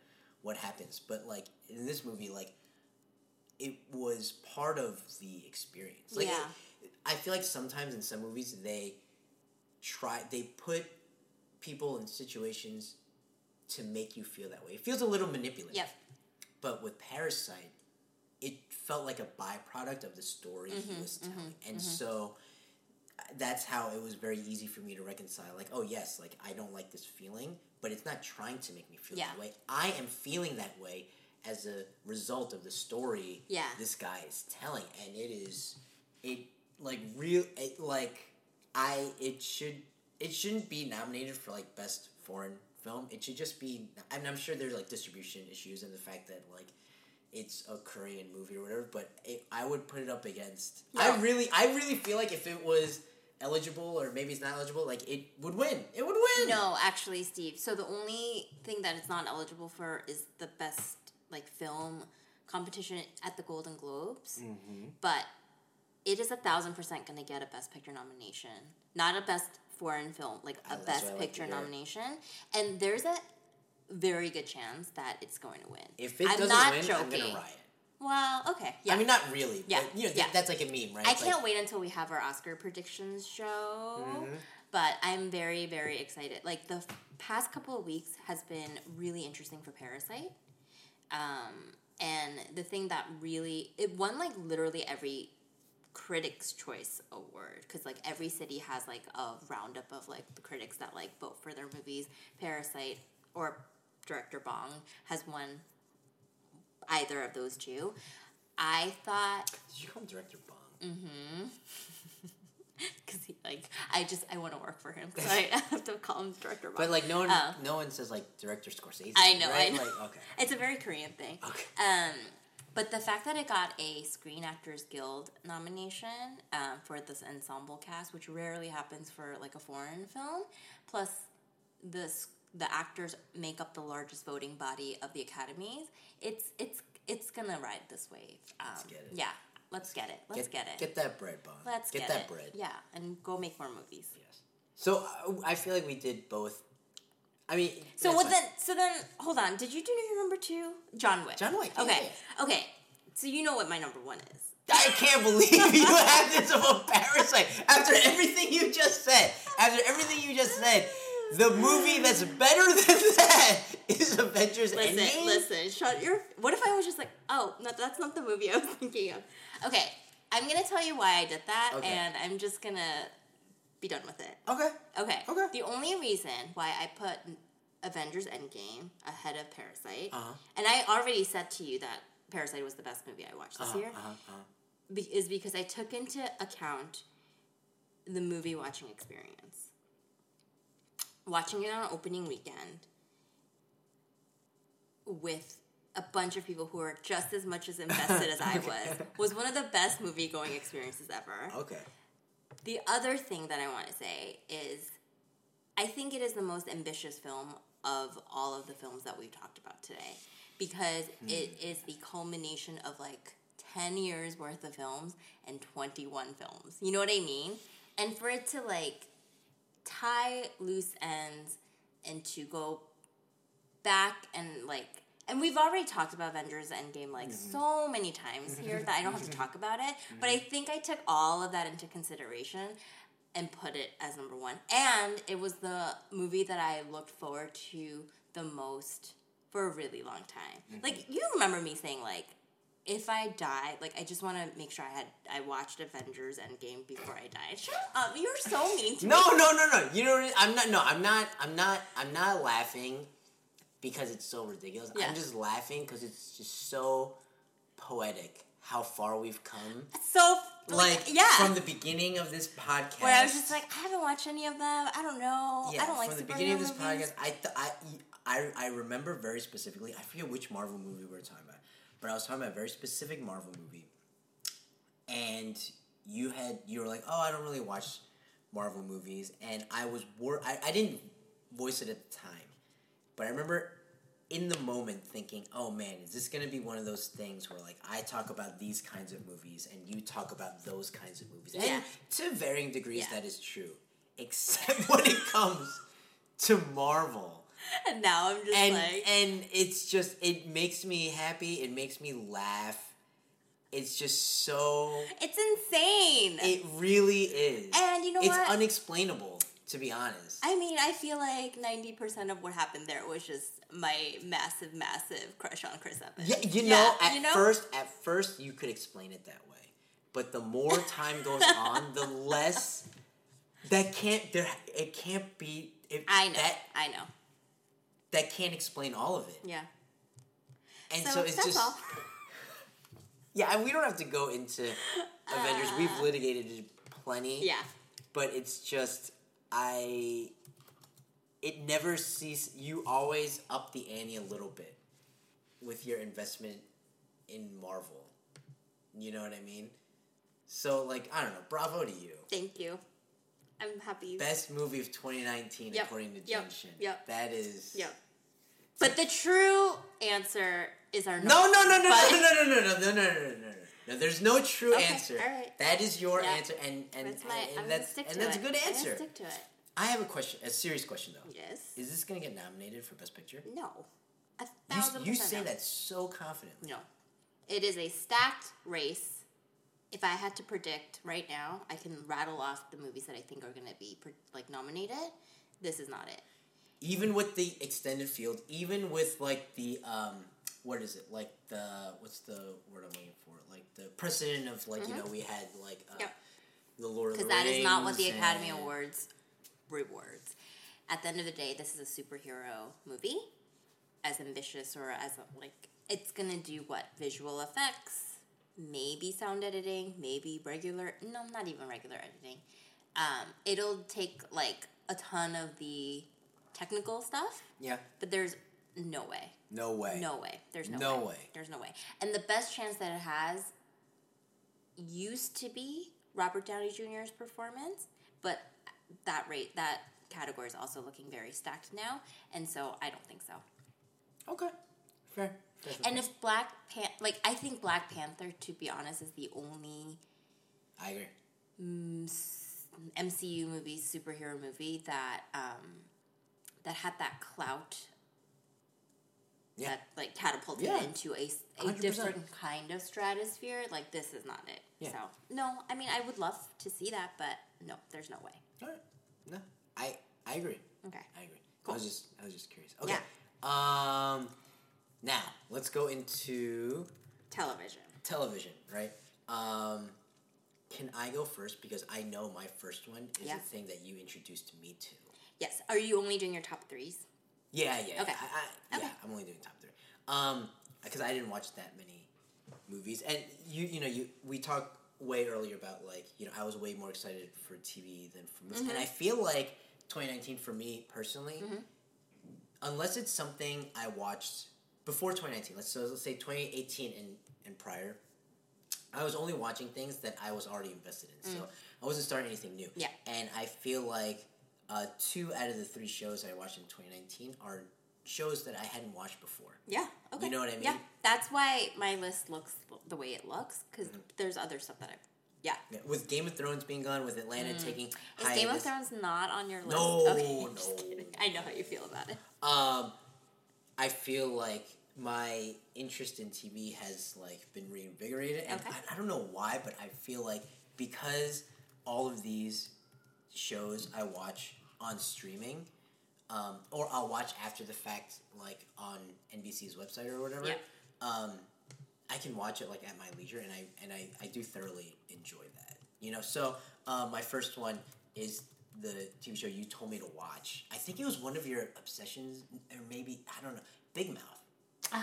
what happens. But like in this movie, like it was part of the experience. Like Yeah. it- I feel like sometimes in some movies they try they put people in situations to make you feel that way. It feels a little manipulative. Yep. But with Parasite, it felt like a byproduct of the story Mm-hmm, he was telling. and so uh, that's how it was very easy for me to reconcile. Like, oh, yes, like I don't like this feeling, but it's not trying to make me feel Yeah. that way. I am feeling that way as a result of the story Yeah. this guy is telling. And it is, it like real, it, like, I, it should, it shouldn't be nominated for like best foreign film. It should just be. I mean, I'm sure there's like distribution issues and the fact that like it's a Korean movie or whatever. But it, I would put it up against. I really, I really feel like if it was eligible or maybe it's not eligible, like it would win. It would win. No, actually, Steve. So the only thing that it's not eligible for is the best like film competition at the Golden Globes. Mm-hmm. But it is a thousand percent going to get a Best Picture nomination, not a Best Foreign Film, like Oh, a that's Best I like Picture nomination. And there's a very good chance that it's going to win. If it I'm doesn't not win, I'm joking. gonna riot. Well, okay, yeah. I mean, not really. Yeah, But, you know, th- yeah. that's like a meme, right? I It's can't like, wait until we have our Oscar predictions show. Mm-hmm. But I'm very, very excited. Like the f- past couple of weeks has been really interesting for Parasite. Um, and the thing that really it won like literally every critics choice award because like every city has like a roundup of like the critics that like vote for their movies parasite or director bong has won either of those two i thought Did you call him Director Bong? Mm. Hmm. Because he like I just I want to work for him, so I have to call him director. But like no one, Oh. no one says like Director Scorsese. I know, right? I know. Like, okay. it's a very Korean thing. Okay. Um, but the fact that it got a Screen Actors Guild nomination um, for this ensemble cast, which rarely happens for like a foreign film, plus this the actors make up the largest voting body of the academies. It's it's it's gonna ride this wave. Um, get it. Yeah, let's get it. Let's get, it. Get that bread, Bong. let's get, get, that it. bread. Yeah, and go make more movies. Yes. So uh, I feel like we did both. I mean, So what then? So then, hold on. Did you do your number two? John Wick. John Wick, yeah, Okay. Okay. So you know what my number one is. I can't believe you have this about Parasite after everything you just said. After everything you just said, the movie that's better than that is Avengers Listen, Endgame. listen. Shut your. What if I was just like, oh, no, that's not the movie I was thinking of. Okay, I'm gonna tell you why I did that, Okay. and I'm just gonna be done with it. Okay. Okay. Okay. The only reason why I put Avengers Endgame ahead of Parasite, Uh-huh. and I already said to you that Parasite was the best movie I watched this Uh-huh, year. uh-huh, uh-huh. be- is because I took into account the movie watching experience. Watching it on opening weekend with a bunch of people who are just as much as invested as I was was one of the best movie going experiences ever. Okay. The other thing that I want to say is I think it is the most ambitious film of all of the films that we've talked about today because hmm. it is the culmination of like 10 years worth of films and 21 films. You know what I mean? And for it to like tie loose ends and to go back and like and we've already talked about Avengers Endgame like Mm-hmm. so many times here that I don't have to talk about it. But. I think I took all of that into consideration and put it as number one. And it was the movie that I looked forward to the most for a really long time. Mm-hmm. Like you remember me saying like if I die, like I just want to make sure I had I watched Avengers Endgame before I died. Shut up! You're so mean to No, me. no, no, no. no. You know, I'm not. No, I'm not. I'm not. I'm not laughing because it's so ridiculous. Yeah. I'm just laughing because it's just so poetic how far we've come. So Like, yeah, from the beginning of this podcast, where I was just like, I haven't watched any of them. I don't know. yeah, I don't like from the beginning of this movies. podcast, I, th- I, I, I remember very specifically. I forget which Marvel movie we were talking about, but I was talking about a very specific Marvel movie, and you had you were like, oh, I don't really watch Marvel movies, and I was wor- I, I didn't voice it at the time, but I remember in the moment thinking, oh man, is this gonna be one of those things where like I talk about these kinds of movies and you talk about those kinds of movies, and Yeah. to varying degrees Yeah. that is true, except when it comes to Marvel. And now I'm just And like, and it's just it makes me happy. It makes me laugh. It's just so. it's insane. It really is. And you know it's what? unexplainable, to be honest. I mean, I feel like ninety percent of what happened there was just my massive, massive crush on Chris Evans. yeah, you Yeah, know, at you know? first, at first, you could explain it that way, but the more time goes on, the less that can't there. It can't be. It, I know, that I know. that can't explain all of it, Yeah. and So, so, it's just. all. Yeah, and we don't have to go into Avengers. We've uh, litigated plenty. Yeah. but it's just I. It never cease. You always up the ante a little bit with your investment in Marvel. You know what I mean? So like I don't know. Bravo to you. Thank you. I'm happy. Best movie of 2019 Yep, according to yep, Jen Shin. yep. That is. Yep. But the true answer is our No, no, no, no, no, no, no, no, no, no, no, no, no, no. No, there's no true Okay, answer. That is your Yeah. answer, and and, That's my. and, that's and that's a good answer. stick to it. I have a question, a serious question though. Yes. Is this gonna get nominated for Best Picture? No. A You, thousand you percent say no. that so confidently. No. It is a stacked race. If I had to predict right now, I can rattle off the movies that I think are going to be like nominated. This is not it. Even with the extended field, even with like the um, what is it? Like the what's the word I'm looking for? Like the precedent of like you know we had like uh, Mm-hmm. Yep. the Lord of the Because Rings. that is not what the Academy and- Awards rewards. At the end of the day, this is a superhero movie. As ambitious or as like it's gonna do what visual effects, maybe sound editing, maybe regular. No, not even regular editing. Um, it'll take like a ton of the technical stuff, Yeah. but there's no way. No way. No way. There's no, No way. way. There's no way. And the best chance that it has used to be Robert Downey Jr.'s performance, but that rate that category is also looking very stacked now, and so I don't think so. Okay. Fair. Fair, And if Black Pan like I think Black Panther, to be honest, is the only I agree. MCU movie, superhero movie that um, that had that clout Yeah. that like catapulted Yeah. into a, a 100%. different kind of stratosphere. Like this is not it. Yeah. So no, I mean I would love to see that, but no, there's no way. All right. No, I I agree. Okay. I agree. Cool. I was just I was just curious. Okay. Um, now let's go into Television. television, right? Um, can I go first because I know my first one is Yeah. the thing that you introduced me to. Yes. Are you only doing your top threes? Yeah, yeah. Okay. I, I, Okay. Yeah, I'm only doing top three. Um, because I didn't watch that many movies, and you, you know, you we talked way earlier about like you know I was way more excited for TV than for movies, Mm-hmm. and I feel like 2019 for me personally, unless it's something I watched before 2019, let's so let's say 2018 and and prior. I was only watching things that I was already invested in, so I wasn't starting anything new. Mm. Yeah. and I feel like uh, two out of the three shows I watched in 2019 are shows that I hadn't watched before. Yeah. Okay. You know what I mean? Yeah. That's why my list looks the way it looks because there's other stuff that I've Yeah. Yeah, With Game of Thrones being gone, with Atlanta taking Mm. Is Game of Thrones not on your list? No, okay, I'm just no. kidding. I know how you feel about it. Um, I feel like my interest in TV has like been reinvigorated, and Okay. I, I don't know why, but I feel like because all of these shows I watch on streaming, um, or I'll watch after the fact, like on NBC's website or whatever. Yeah. Um, I can watch it like at my leisure, and I and I, I do thoroughly enjoy that. You know, so uh, my first one is the TV show you told me to watch. I think it was one of your obsessions, or maybe I don't know. Big Mouth.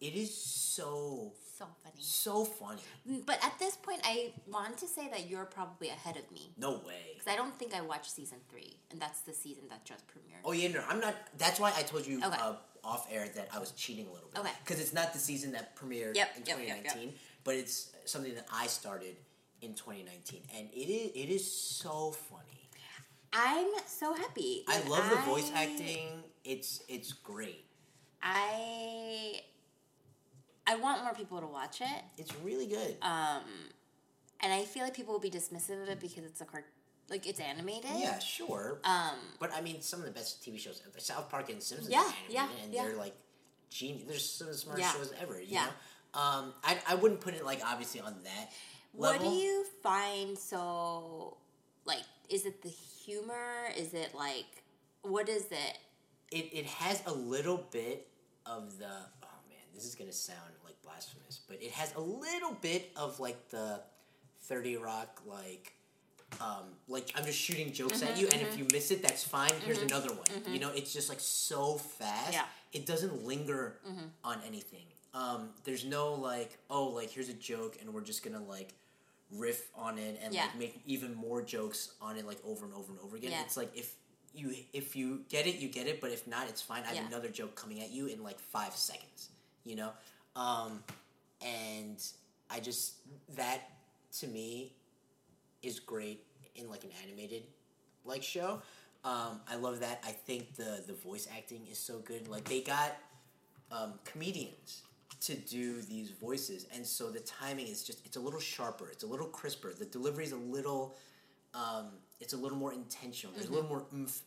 It is so So funny. so funny. But at this point, I want to say that you're probably ahead of me. No way. Because I don't think I watched season three, and that's the season that just premiered. Oh yeah, no, I'm not. That's why I told you Okay. uh, off air that I was cheating a little bit. Okay. Because it's not the season that premiered Yep, in yep, yep, yep. 2019, but it's something that I started in 2019, and it is it is so funny. I'm so happy. I love the voice acting. It's it's great. I I want more people to watch it. It's really good. Um, and I feel like people will be dismissive of it because it's a cart, like it's animated. yeah, sure. Um, but I mean, some of the best TV shows, South Park and Simpsons, Yeah, are animated, yeah, and yeah. they're like genius. They're some of the smartest Yeah. shows ever. You Yeah. know, um, I I wouldn't put it like obviously on that what level. do you find so like? Is it the humor? Is it like what is it? it, it has a little bit of the oh man this is gonna sound like blasphemous but it has a little bit of like the 30 rock like um, like i'm just shooting jokes Mm-hmm, at you and if you miss it that's fine. Here's another one. you know it's just like so fast. Yeah. it doesn't linger on anything. Um, there's no like oh like here's a joke and we're just gonna like riff on it and Yeah. like make even more jokes on it like over and over and over again. Yeah. it's like if you if you get it you get it but if not it's fine. I have another joke coming at you in like five seconds you know? Um, and i just that to me is great in like an animated like show um, i love that i think the the voice acting is so good like they got um, comedians to do these voices and so the timing is just it's a little sharper it's a little crisper the delivery is a little um, it's a little more intentional there's a little more oomph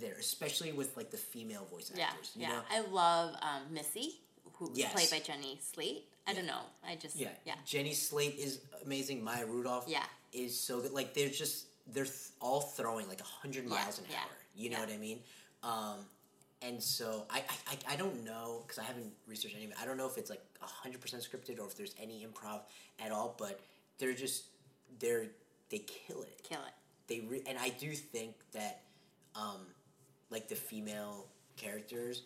there especially with like the female voice Mm-hmm. Yeah, actors you yeah. know I love um, Missy, who's Yes. played by Jenny Slate. I don't know. I just yeah yeah. jenny slate is amazing maya rudolph Yeah. Is so good like they're just they're th- all throwing like 100 Yeah, miles an yeah, hour you know yeah. what i mean um, and so I, I, I- don't know because I haven't researched any of it. I don't know if it's like hundred percent scripted or if there's any improv at all. But they're just they're they kill it. Kill it. They re- and I do think that um, like the female characters,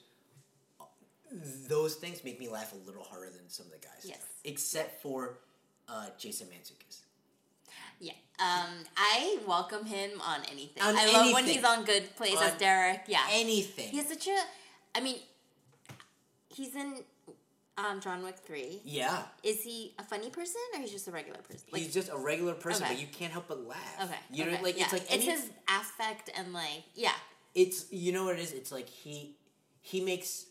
those things make me laugh a little harder than some of the guys. Yes. Except for uh, Jason Mantzoukas. Yeah. Um, I welcome him on anything. On I love when he's on Good Place as Derek. Yeah. Anything. He has such a. I mean, he's in um, John Wick three. yeah. Is he a funny person or he's just a regular person? Like, He's just a regular person, Okay. but you can't help but laugh. okay. You know, okay, like yeah. it's like it's any, his affect and like yeah it's you know what it is it's like he he makes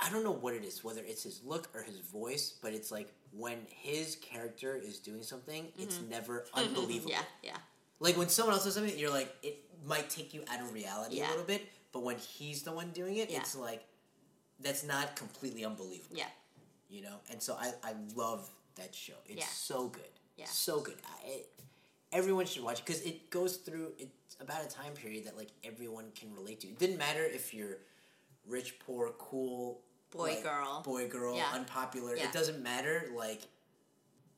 i don't know what it is whether it's his look or his voice but it's like when his character is doing something it's never unbelievable Mm-hmm. yeah yeah like when someone else does something you're like it might take you out of reality Yeah. a little bit but when he's the one doing it Yeah. it's like that's not completely unbelievable yeah you know and so i, I love that show it's Yeah. so good Yeah. so good I, it, everyone should watch it because it goes through it's about a time period that like everyone can relate to it didn't matter if you're rich poor cool Boy, like, girl. boy girl Yeah. unpopular Yeah. it doesn't matter like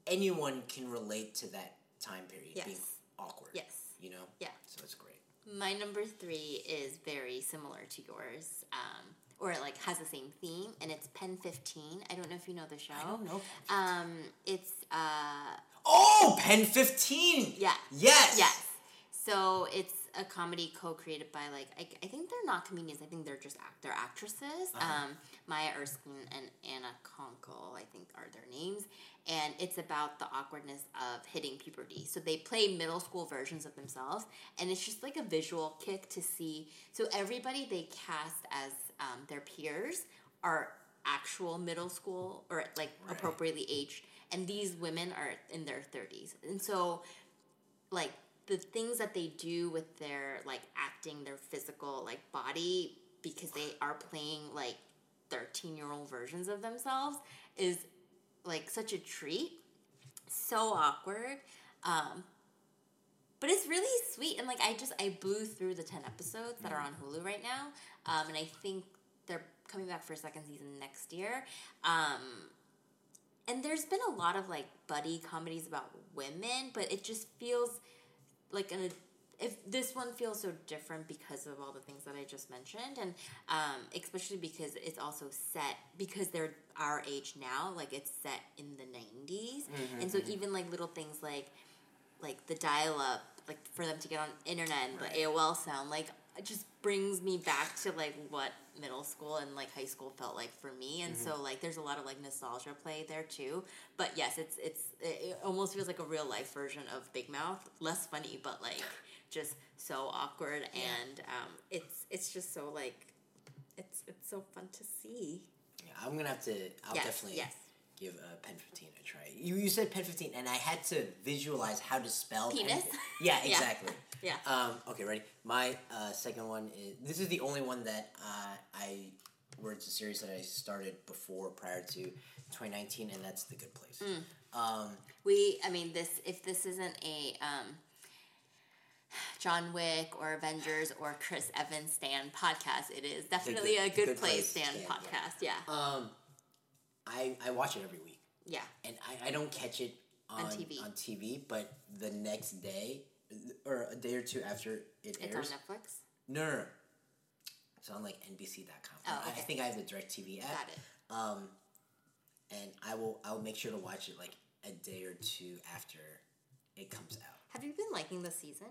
anyone can relate to that time period Yes. being awkward yes you know Yeah. so it's great My number three is very similar to yours, um, or it like has the same theme, and it's Pen Fifteen. I don't know if you know the show. i don't know Um, it's uh, oh pen 15 yeah, yes yes. So it's a comedy co-created by like I, I think they're not comedians. I think they're just act they're actresses. Uh-huh. Um, Maya Erskine and Anna Konkle, I think, are their names. And it's about the awkwardness of hitting puberty. So they play middle school versions of themselves, and it's just like a visual kick to see. So everybody they cast as um, their peers are actual middle school or like Right. appropriately aged, and these women are in their 30s and so like the things that they do with their like acting their physical like body because they are playing like 13 year old versions of themselves is like such a treat. So awkward um but it's really sweet and like i just i blew through the 10 episodes that are on hulu right now um and i think they're coming back for a second season next year um and there's been a lot of like buddy comedies about women but it just feels like an if this one feels so different because of all the things that I just mentioned, and um, especially because it's also set because they're our age now, like it's set in the 90s and so even like little things like like the dial up, like for them to get on internet and the AOL sound, like it just brings me back to like what middle school and like high school felt like for me. And so like there's a lot of like nostalgia play there too. But yes it's it's it almost feels like a real life version of big mouth. Less funny but like just so awkward. And um it's it's just so like it's it's so fun to see. Yeah, I'm gonna have to. I'll yes definitely yes give uh, Pen 15 a try. You you said Pen 15, and I had to visualize how to spell Penis? anything. Yeah, Yeah. exactly. yeah Um, okay, ready? My uh, second one is this is the only one that uh, I where it's a series that I started before prior to 2019, and that's The Good Place. Mm. Um, we i mean this if this isn't a um John Wick or Avengers or Chris Evans stand podcast. It is definitely Good- a good, Good place Place stand stand, podcast. Yeah. um, I I watch it every week, Yeah. and I, I don't catch it on, On TV. on TV, but the next day or a day or two after it It's on Netflix. no, no, no, it's on like NBC.com. Oh, I- I think I have the DirecTV app. Got it. Um, and I will I will make sure to watch it like a day or two after it comes out. Have you been liking the season?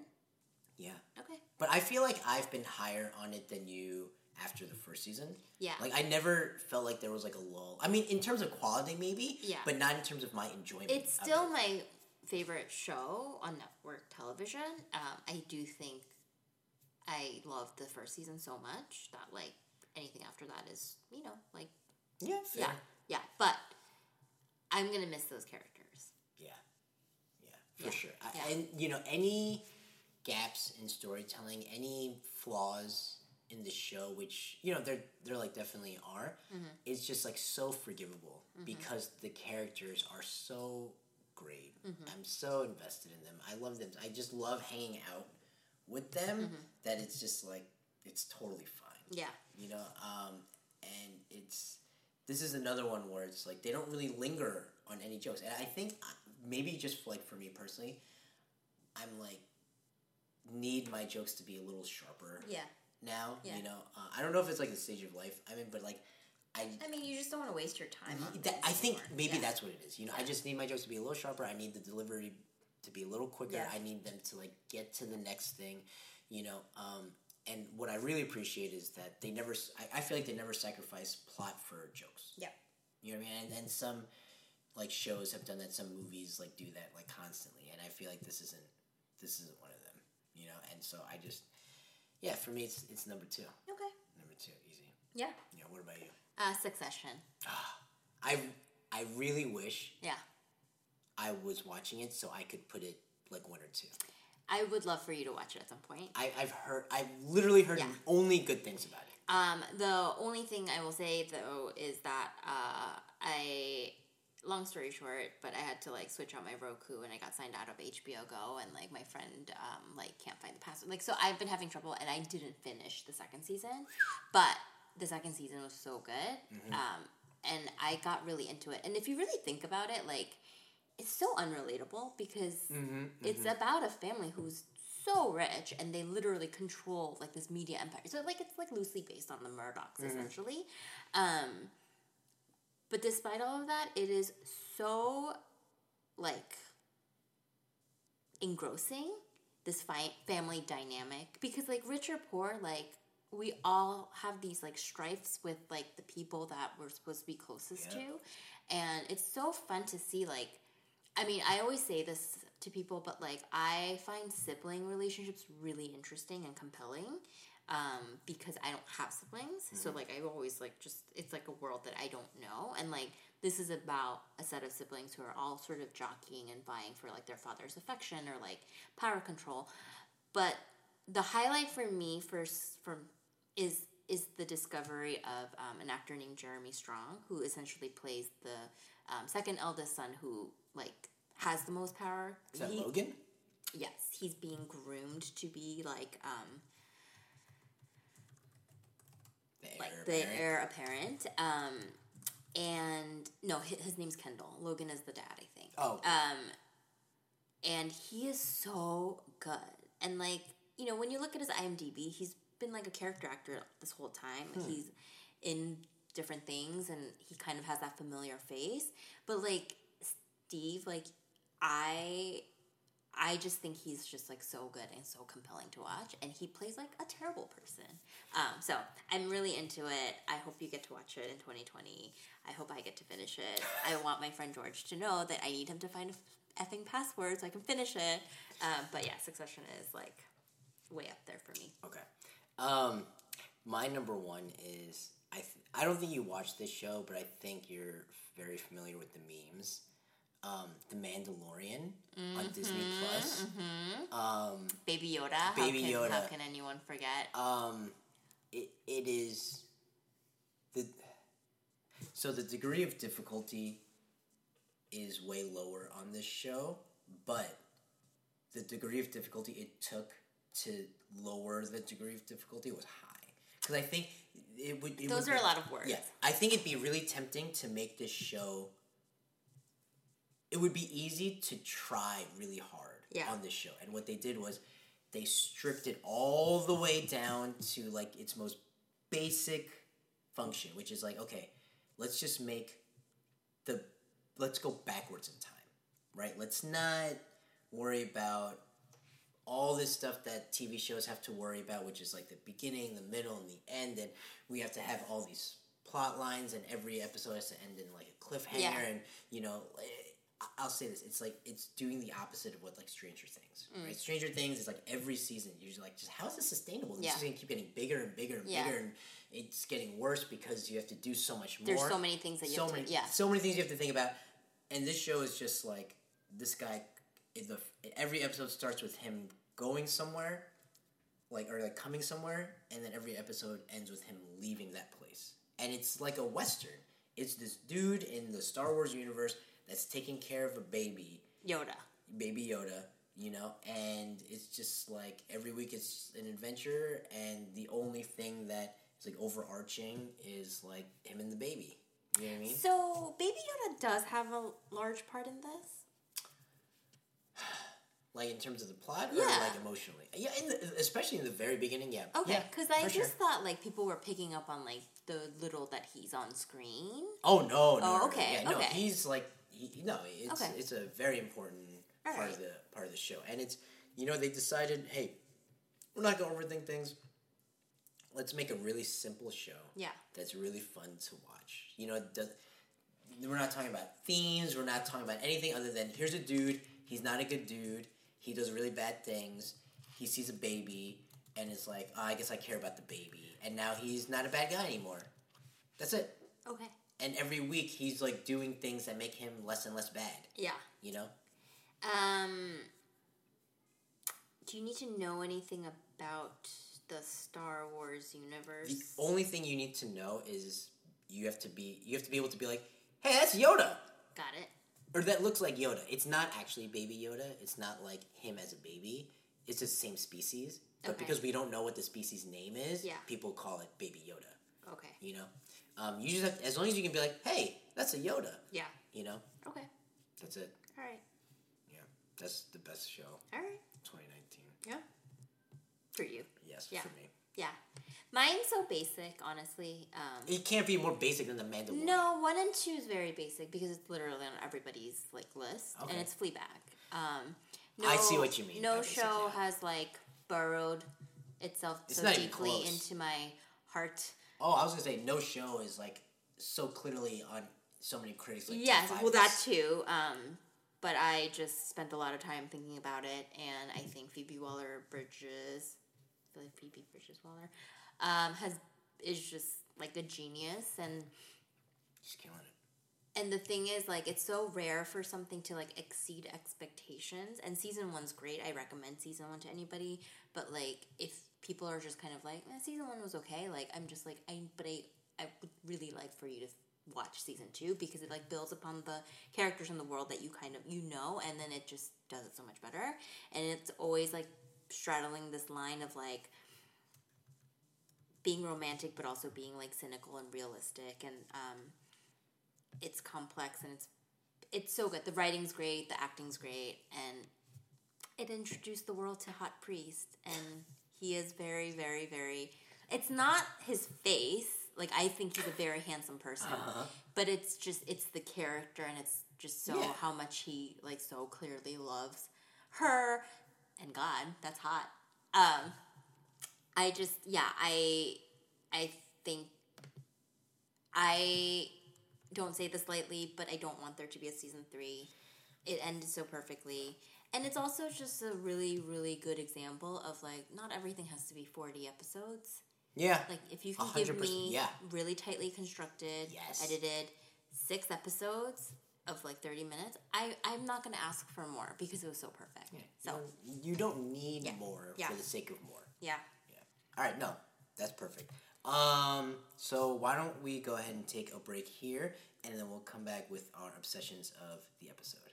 Yeah, Okay. but I feel like I've been higher on it than you after the first season. Yeah. Like I never felt like there was like a lull. I mean, in terms of quality, maybe. Yeah. But not in terms of my enjoyment. It's still it. my favorite show on network television. Um, I do think I loved the first season so much that like anything after that is you know like yeah, fair. yeah yeah. But I'm gonna miss those characters. Yeah, yeah, for Yeah, sure. I, yeah. And you know, any gaps in storytelling, any flaws in the show, which you know there there like definitely are, Mm-hmm. it's just like so forgivable because the characters are so great. Mm-hmm. I'm so invested in them. I love them. I just love hanging out with them. Mm-hmm. That it's just like it's totally fine Yeah. you know um, and it's this is another one where it's like they don't really linger on any jokes and i think uh, maybe just like for me personally i'm like need my jokes to be a little sharper Yeah. Now Yeah. you know uh, i don't know if it's like the stage of life i mean but like i I mean, you just don't want to waste your time. on that, i think anymore. maybe Yeah. that's what it is you know i just need my jokes to be a little sharper i need the delivery to be a little quicker Yeah. i need them to like get to the next thing you know um, and what i really appreciate is that they never I feel like they never sacrifice plot for jokes Yeah. you know what i mean and, and some like shows have done that some movies like do that like constantly and i feel like this isn't this isn't one of them you know and so i just yeah for me it's it's number two Okay. number two easy Yeah. yeah what about you Uh, Succession. i i really wish Yeah. I was watching it so I could put it like one or two. I would love for you to watch it at some point. I, I've heard, I've literally heard Yeah. only good things about it. Um, the only thing I will say though is that uh, I, long story short, but I had to like switch out my Roku and I got signed out of HBO Go and like my friend um, like can't find the password. Like so, I've been having trouble and I didn't finish the second season, but the second season was so good, um, and I got really into it. And if you really think about it, like it's so unrelatable because it's about a family who's so rich and they literally control like this media empire. So like it's like loosely based on the Murdochs essentially. Um but despite all of that, it is so like engrossing this fi- family dynamic. Because like rich or poor like we all have these like strifes with like the people that we're supposed to be closest Yeah. to. And it's so fun to see like i mean i always say this to people but like i find sibling relationships really interesting and compelling um, because I don't have siblings. So like I always like just it's like a world that I don't know, and like this is about a set of siblings who are all sort of jockeying and vying for like their father's affection or like power control. But the highlight for me first from is is the discovery of um, an actor named Jeremy Strong, who essentially plays the um, second eldest son, who like has the most power. Is that He- Logan? Yes, he's being groomed to be like um, The like heir the apparent? heir apparent. Um, and no, his, his name's Kendall. Logan is the dad, I think. Oh, Um, and he is so good. And like, you know, when you look at his IMDb, he's been like a character actor this whole time. Like, He's in different things and he kind of has that familiar face. But like Steve, like I I just think he's just like so good and so compelling to watch, and he plays like a terrible person. Um, so I'm really into it. I hope you get to watch it in 2020. I hope I get to finish it. I want my friend George to know that I need him to find a effing password so I can finish it. Um, but yeah, Succession is like way up there for me. Okay. Um, my number one is I. Th- I don't think you watch this show, but I think you're very familiar with the memes. Um, the Mandalorian on Disney Plus. Um, Baby Yoda. how Baby can, Yoda. How can anyone forget? um, it, it is the so the degree of difficulty is way lower on this show, but the degree of difficulty it took to lower the degree of difficulty was high because I think it would. It Those would are be- a lot of words. Yeah, I think it'd be really tempting to make this show. It would be easy to try really hard Yeah. on this show, and what they did was they stripped it all the way down to like its most basic function, which is like okay, let's just make the let's go backwards in time, right? Let's not worry about all this stuff that TV shows have to worry about, which is like the beginning, the middle, and the end, and we have to have all these plot lines, and every episode has to end in like a cliffhanger, Yeah. and you know, I'll say this: it's like it's doing the opposite of what like Stranger Things, Mm. right? Stranger Things is like every season you're just like, just how is this sustainable? This Yeah. is gonna keep getting bigger and bigger and Yeah. bigger, and it's getting worse because you have to do so much more. There's so many things that you so have to. many, yeah. so many things you have to think about, and this show is just like this guy. The every episode starts with him going somewhere, like or like coming somewhere, and then every episode ends with him leaving that place. And it's like a western. It's this dude in the Star Wars universe that's taking care of a baby, Yoda. baby Yoda, you know, and it's just like every week it's an adventure, and the only thing that is like overarching is like him and the baby. You know what I mean? So Baby Yoda does have a large part in this. Like in terms of the plot, or Yeah. like emotionally? Yeah, in the, especially in the very beginning. Yeah. Okay, Yeah, because I just sure. thought like people were picking up on like the little that he's on screen. Oh no! no Oh, okay, Yeah, no, okay. he's like no. It's Okay. it's a very important part Alright. of the part of the show, and it's you know they decided, hey, we're not gonna overthink things. Let's make a really simple show. Yeah. That's really fun to watch. You know, does, we're not talking about themes. We're not talking about anything other than here's a dude. He's not a good dude. He does really bad things. He sees a baby, and is like, oh, I guess I care about the baby. And now he's not a bad guy anymore. That's it Okay. And every week he's like doing things that make him less and less bad Yeah. you know Um. Do you need to know anything about the Star Wars universe? the only thing you need to know is you have to be you have to be able to be like hey that's yoda Got it. or that looks like yoda it's not actually baby yoda it's not like him as a baby it's just the same species but Okay. because we don't know what the species name is Yeah. people call it baby yoda Okay. you know um, you just have as long as you can be like hey that's a yoda Yeah. you know Okay. that's it All right. yeah that's the best show All right. 2019 Yeah. For you. yes Yeah. for me Yeah. Mine's so basic, honestly. Um, it can't be more basic than the mandalorian no, one and two is very basic because it's literally on everybody's like list, Okay. and it's Fleabag. Um, no, I see what you mean No basic, show yeah. has like burrowed itself It's so deeply into my heart. Oh, I was gonna say no show is like so clearly on so many critics. Like yes, well that too. Um, but I just spent a lot of time thinking about it, and I think Phoebe Waller Bridges, the Phoebe Bridges Waller, um, has is just like a genius and She's killing it. and the thing is like it's so rare for something to like exceed expectations and season one's great i recommend season one to anybody but like if people are just kind of like eh, season one was okay. Like i'm just like i but i i would really like for you to watch season two because it like builds upon the characters in the world that you kind of you know and then it just does it so much better. And it's always like straddling this line of like being romantic but also being like cynical and realistic. And um it's complex and it's it's so good. The writing's great, the acting's great, and it introduced the world to Hot Priest, and he is very, very, very. It's not his face. Like I think he's a very handsome person, but it's just it's the character, and it's just so Yeah. how much he like so clearly loves her and God. That's hot. Um, I just yeah I I think I don't say this lightly, but I don't want there to be a season three. It ended so perfectly. And it's also just a really, really good example of like, not everything has to be 40 episodes. Yeah. Like, if you can give me yeah. really tightly constructed, Yes. edited six episodes of like 30 minutes, I, I'm not going to ask for more because it was so perfect. So, you don't need Yeah. more Yeah. for the sake of more. yeah. Yeah. All right. No, that's perfect. Um. So why don't we go ahead and take a break here, and then we'll come back with our obsessions of the episode.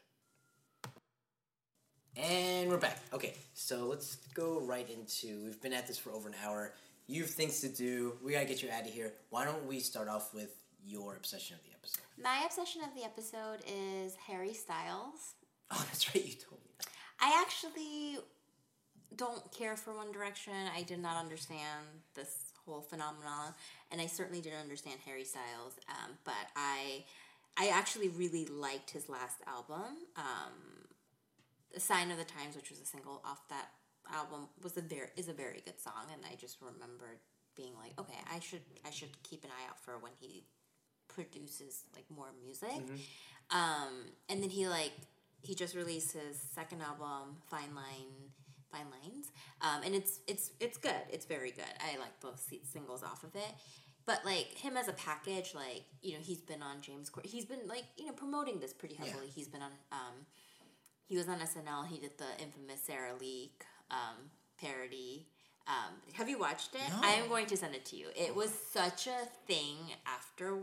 And we're back. Okay, so let's go right into. We've been at this for over an hour. You have things to do. We gotta get you out of here. Why don't we start off with your obsession of the episode? My obsession of the episode is Harry Styles. Oh, that's right. You told me that. I actually don't care for One Direction. I did not understand this whole phenomenon, and I certainly didn't understand Harry Styles. Um, but I, I actually really liked his last album, um, "The Sign of the Times," which was a single off that album. was a very is a very good song, and I just remembered being like, okay, I should I should keep an eye out for when he produces like more music. Um, and then he like he just released his second album, Fine Line, Fine Lines, um, and it's it's it's good. It's very good. I like both singles off of it. But like him as a package, like you know, he's been on James. Cor- he's been like you know promoting this pretty heavily. He's been on. Um, he was on SNL. He did the infamous Sarah Leak um, parody. Um, have you watched it? No. I am going to send it to you. It was such a thing after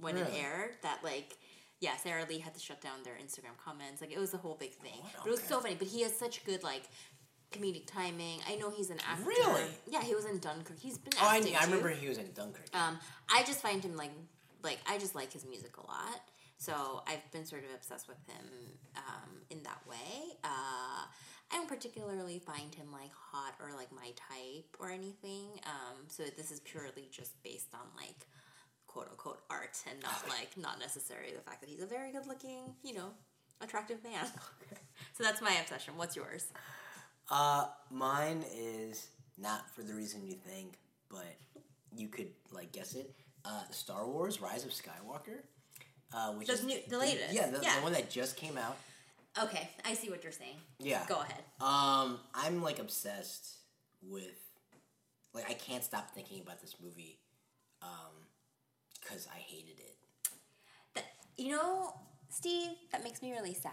when it Really? aired that like yeah, Sara Lee had to shut down their Instagram comments. Like it was a whole big thing. What? But it was so funny. But he has such good like comedic timing. I know he's an actor. Really? Yeah, he was in Dunkirk. He's been Oh, I, I remember he was in Dunkirk. Um, I just find him like like I just like his music a lot. So I've been sort of obsessed with him um, in that way. Uh, I don't particularly find him like hot or like my type or anything. Um, so this is purely just based on like quote unquote art and not like not necessarily the fact that he's a very good looking, you know, attractive man. so that's my obsession. What's yours? Uh, mine is not for the reason you think, but you could like guess it. Uh, Star Wars: Rise of Skywalker, uh, which The is new- the latest. yeah, the, Yeah. the one that just came out. Okay, I see what you're saying. Yeah, Go ahead. Um, I'm like obsessed with, like, I can't stop thinking about this movie, um, because I hated it. That you know, Steve, that makes me really sad.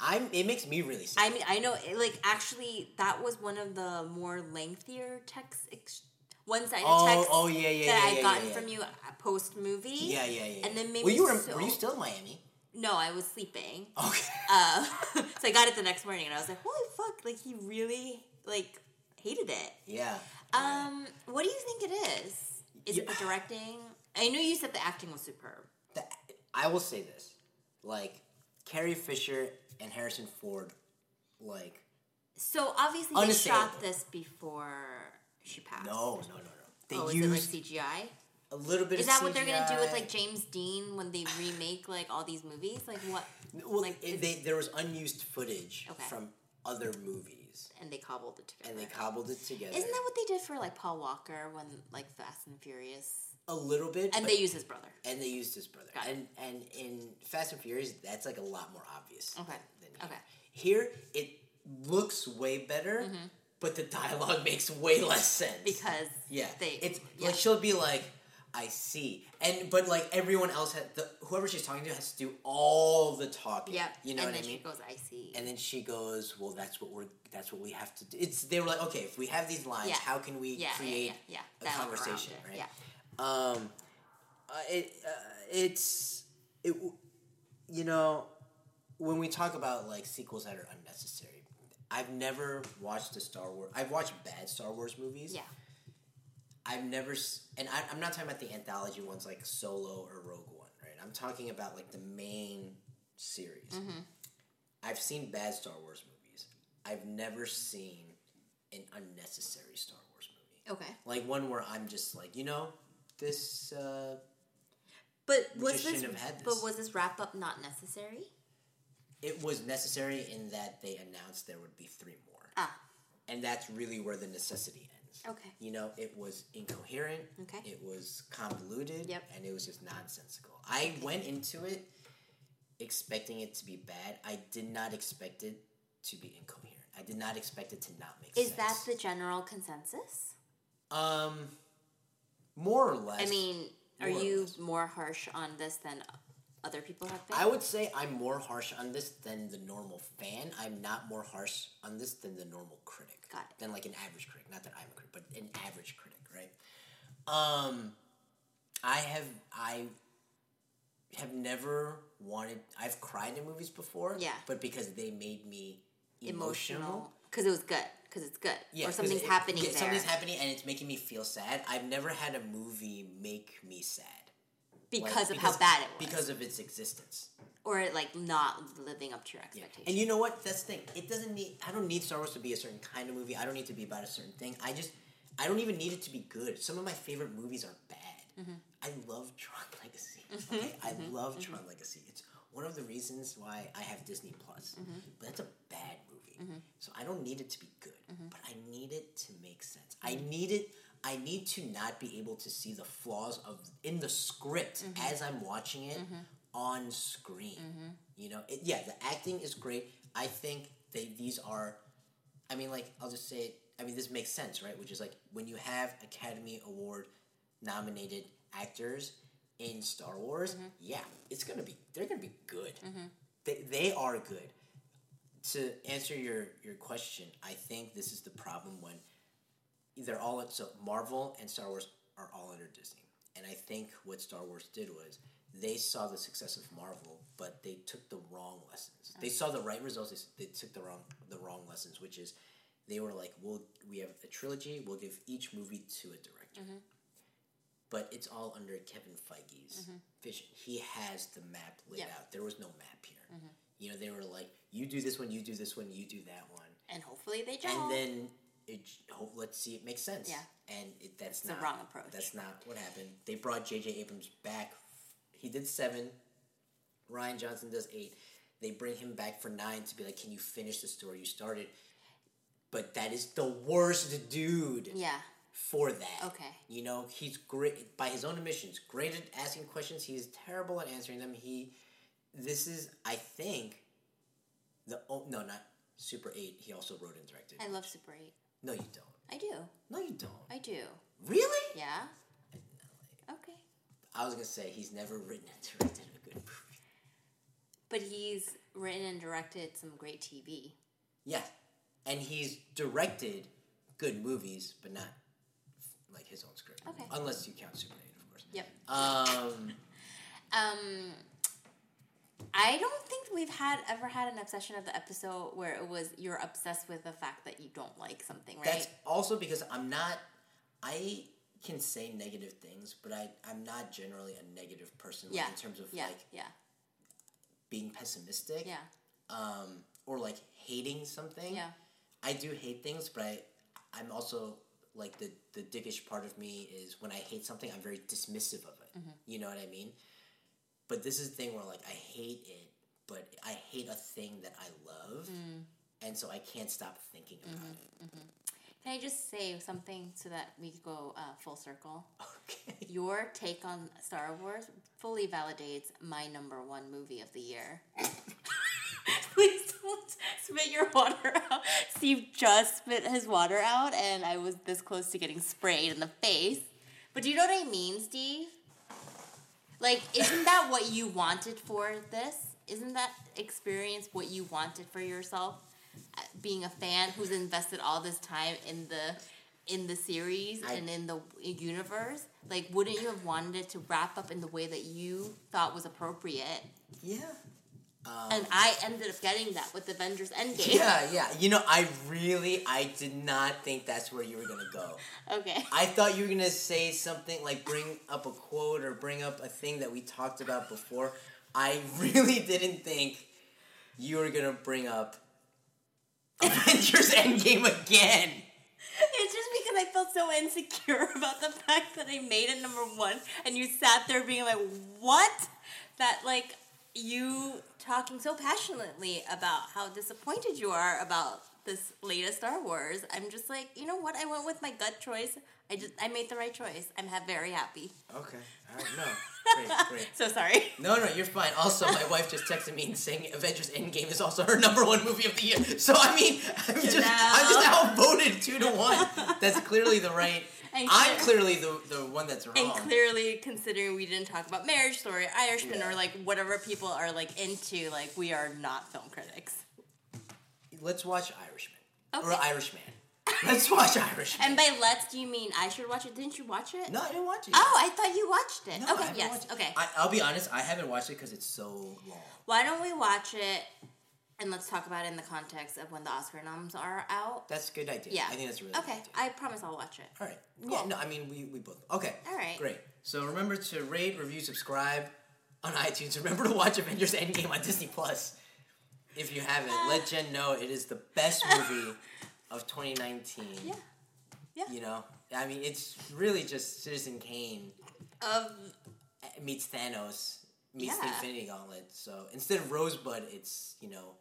I'm. It makes me really sad. I mean, I know, it- like, actually, that was one of the more lengthier text, ex- one-sided Oh, text oh, yeah, yeah, that yeah, I'd gotten from you post movie. yeah, yeah, yeah. And then maybe well, you were so- were you still in Miami? No, I was sleeping. Okay. Uh, so I got it the next morning, and I was like, "Holy fuck!" Like he really like hated it. yeah. Um, what do you think it is? Is it the directing? I know you said the acting was superb. The- I will say this, like Carrie Fisher and Harrison Ford, like So obviously they shot this before she passed. no, no, no, no. They oh, is used it like CGI? a little bit. Is that what they're gonna do with like James Dean when they remake like all these movies? Like what? Well, like it- they, there was unused footage Okay. from other movies, And they cobbled it together. and they cobbled it together. Isn't that what they did for like Paul Walker when like Fast and Furious? a little bit? And but- they used his brother. and they used his brother. Got it. and and in Fast and Furious, that's like a lot more obvious. Okay. Than. Okay. Here, it looks way better, Mm-hmm. But the dialogue makes way less sense because yeah, they it's yeah. like she'll be like, "I see," and but like everyone else had the whoever she's talking to has to do all the talking. yeah, you know and what I then mean. she goes, I see. and then she goes, "Well, that's what we're that's what we have to do." It's they were like, "Okay, if we have these lines, Yeah. how can we yeah, create yeah, yeah, a conversation?" Right? Yeah. Um, uh, it uh, it's it you know when we talk about like sequels that are unnecessary. I've never watched a Star Wars. I've watched bad Star Wars movies. Yeah. I've never, and I, I'm not talking about the anthology ones like Solo or Rogue One, right? I'm talking about like the main series. Mm-hmm. I've seen bad Star Wars movies. I've never seen an unnecessary Star Wars movie. Okay. Like one where I'm just like, you know, this. Uh, But was this, had But was this wrap up not necessary? It was necessary in that they announced there would be three more, Ah. and that's really where the necessity ends. Okay. You know, it was incoherent. Okay. It was convoluted. Yep. And it was just nonsensical. I went into it expecting it to be bad. I did not expect it to be incoherent. I did not expect it to not make Is sense. Is that the general consensus? um more or less? I mean, are you more harsh on this than other people have been? I would say I'm more harsh on this than the normal fan. I'm not more harsh on this than the normal critic. Got it. Than like an average critic. Not that I'm a critic, but an average critic, right? Um, I have I have never wanted. I've cried in movies before. Yeah. But because they made me emotional. because it was good because it's good Yeah, or something's it- happening yeah, there. Something's happening and it's making me feel sad. I've never had a movie make me sad. Like, because of how bad it was, Because of its existence. or like not living up to your expectations. And you know what? That's the thing. It doesn't need. I don't need Star Wars to be a certain kind of movie. I don't need to be about a certain thing. I just. I don't even need it to be good. Some of my favorite movies are bad. Mm-hmm. I love Tron Legacy. Okay, I love Tron Legacy. It's one of the reasons why I have Disney Plus. Mm-hmm. But that's a bad movie. So I don't need it to be good. Mm-hmm. But I need it to make sense. I need it. I need to not be able to see the flaws of in the script Mm-hmm. as I'm watching it mm-hmm. on screen. Mm-hmm. You know, it, yeah, the acting is great. I think they these are. I mean, like I'll just say it. I mean, this makes sense, right? Which is like when you have Academy Award nominated actors in Star Wars, mm-hmm. yeah, it's gonna be they're gonna be good. They they are good. To answer your your question, I think this is the problem when they're all so Marvel and Star Wars are all under Disney, and I think what Star Wars did was they saw the success of Marvel, but they took the wrong lessons. They saw the right results. They, they took the wrong the wrong lessons, which is they were like, "We'll we have a trilogy. We'll give each movie to a director." Mm-hmm. But it's all under Kevin Feige's mm-hmm. vision. He has the map laid Yeah. out. There was no map here. Mm-hmm. You know, they were like, "You do this one, you do this one, you do that one." and hopefully they gel. and then it hope let's see it makes sense. Yeah. and it, that's the not wrong approach. That's not what happened. They brought J.J. Abrams back. He did seven. Rian Johnson does eight. They bring him back for nine to be like, "Can you finish the story you started?" But that is the worst dude yeah. for that. Okay. You know, he's great by his own admissions. Great at asking questions. He's terrible at answering them. He, this is, I think, the oh no, not Super Eight. He also wrote and directed. I love Super Eight. No, you don't. I do. No, you don't. I do. Really? Yeah. Okay. I was gonna say he's never written and directed a good movie. But he's written and directed some great TV. Yeah, and he's directed good movies, but not like his own script. Okay. Unless you count Superman, of course. Yep. Um. Um, I don't think we've had ever had an obsession of the episode where it was you're obsessed with the fact that you don't like something, right? That's also because I'm not. I can say negative things, but I I'm not generally a negative person. Like, yeah. In terms of yeah, like yeah, being pessimistic. yeah, Um. Or like hating something. yeah. I do hate things, but I I'm also like the the dickish part of me is when I hate something, I'm very dismissive of it. Mm-hmm. You know what I mean? But this is the thing where like I hate it, but I hate a thing that I love, Mm. and so I can't stop thinking about Mm-hmm. Can I just say something so that we go uh, full circle? Okay. Your take on Star Wars fully validates my number one movie of the year. Please don't spit your water out. Steve just spit his water out, and I was this close to getting sprayed in the face. But do you know what I mean, Steve? Like, isn't that what you wanted for this? Isn't that experience what you wanted for yourself? Being a fan who's invested all this time in the in the series I- and in the universe, like, wouldn't you have wanted it to wrap up in the way that you thought was appropriate? Yeah. Um, And I ended up getting that with Avengers Endgame. yeah, yeah. You know, I really, I did not think that's where you were gonna go. Okay. I thought you were gonna say something like bring up a quote or bring up a thing that we talked about before. I really didn't think you were gonna bring up Avengers Endgame again. It's just because I felt so insecure about the fact that I made it number one, and you sat there being like, "What?" That like you talking so passionately about how disappointed you are about this latest Star Wars. I'm just like, you know what? I went with my gut choice. I just I made the right choice. I'm ha- very happy. Okay. All right. No. Great. Great. So sorry. No, no, you're fine. Also, my wife just texted me and saying Avengers Endgame is also her number one movie of the year. So I mean, I'm just, I'm just outvoted two to one. That's clearly the right. I'm clear- clearly the the one that's wrong. And clearly, considering we didn't talk about Marriage Story, Irishman, Yeah. or like whatever people are like into, like we are not film critics. Let's watch Irishman or Okay. Irishman. Let's watch Irishman. And by let's, do you mean I should watch it? Didn't you watch it? no, I didn't watch it. Oh, I thought you watched it. No, okay, yes, okay. I, I'll be honest. I haven't watched it because it's so long. Why don't we watch it and let's talk about it in the context of when the Oscar noms are out? That's a good idea. Yeah. I think that's a really Okay, good idea. I promise I'll watch it. All right. Yeah. No, I mean we we both. Okay. All right. Great. So remember to rate, review, subscribe on iTunes. Remember to watch Avengers Endgame on Disney Plus. If you haven't, uh. let Jen know it is the best movie of 2019. Yeah. Yeah. You know, I mean, it's really just Citizen Kane Of meets Thanos meets the Infinity Gauntlet. So instead of Rosebud, it's you know.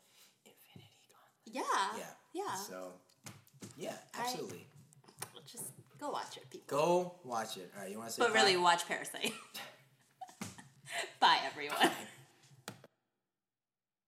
Yeah. Yeah. Yeah. So yeah, absolutely. I-. Just go watch it, people. Go watch it. All right, you want to say? But bye? really, watch Parasite. Bye, everyone.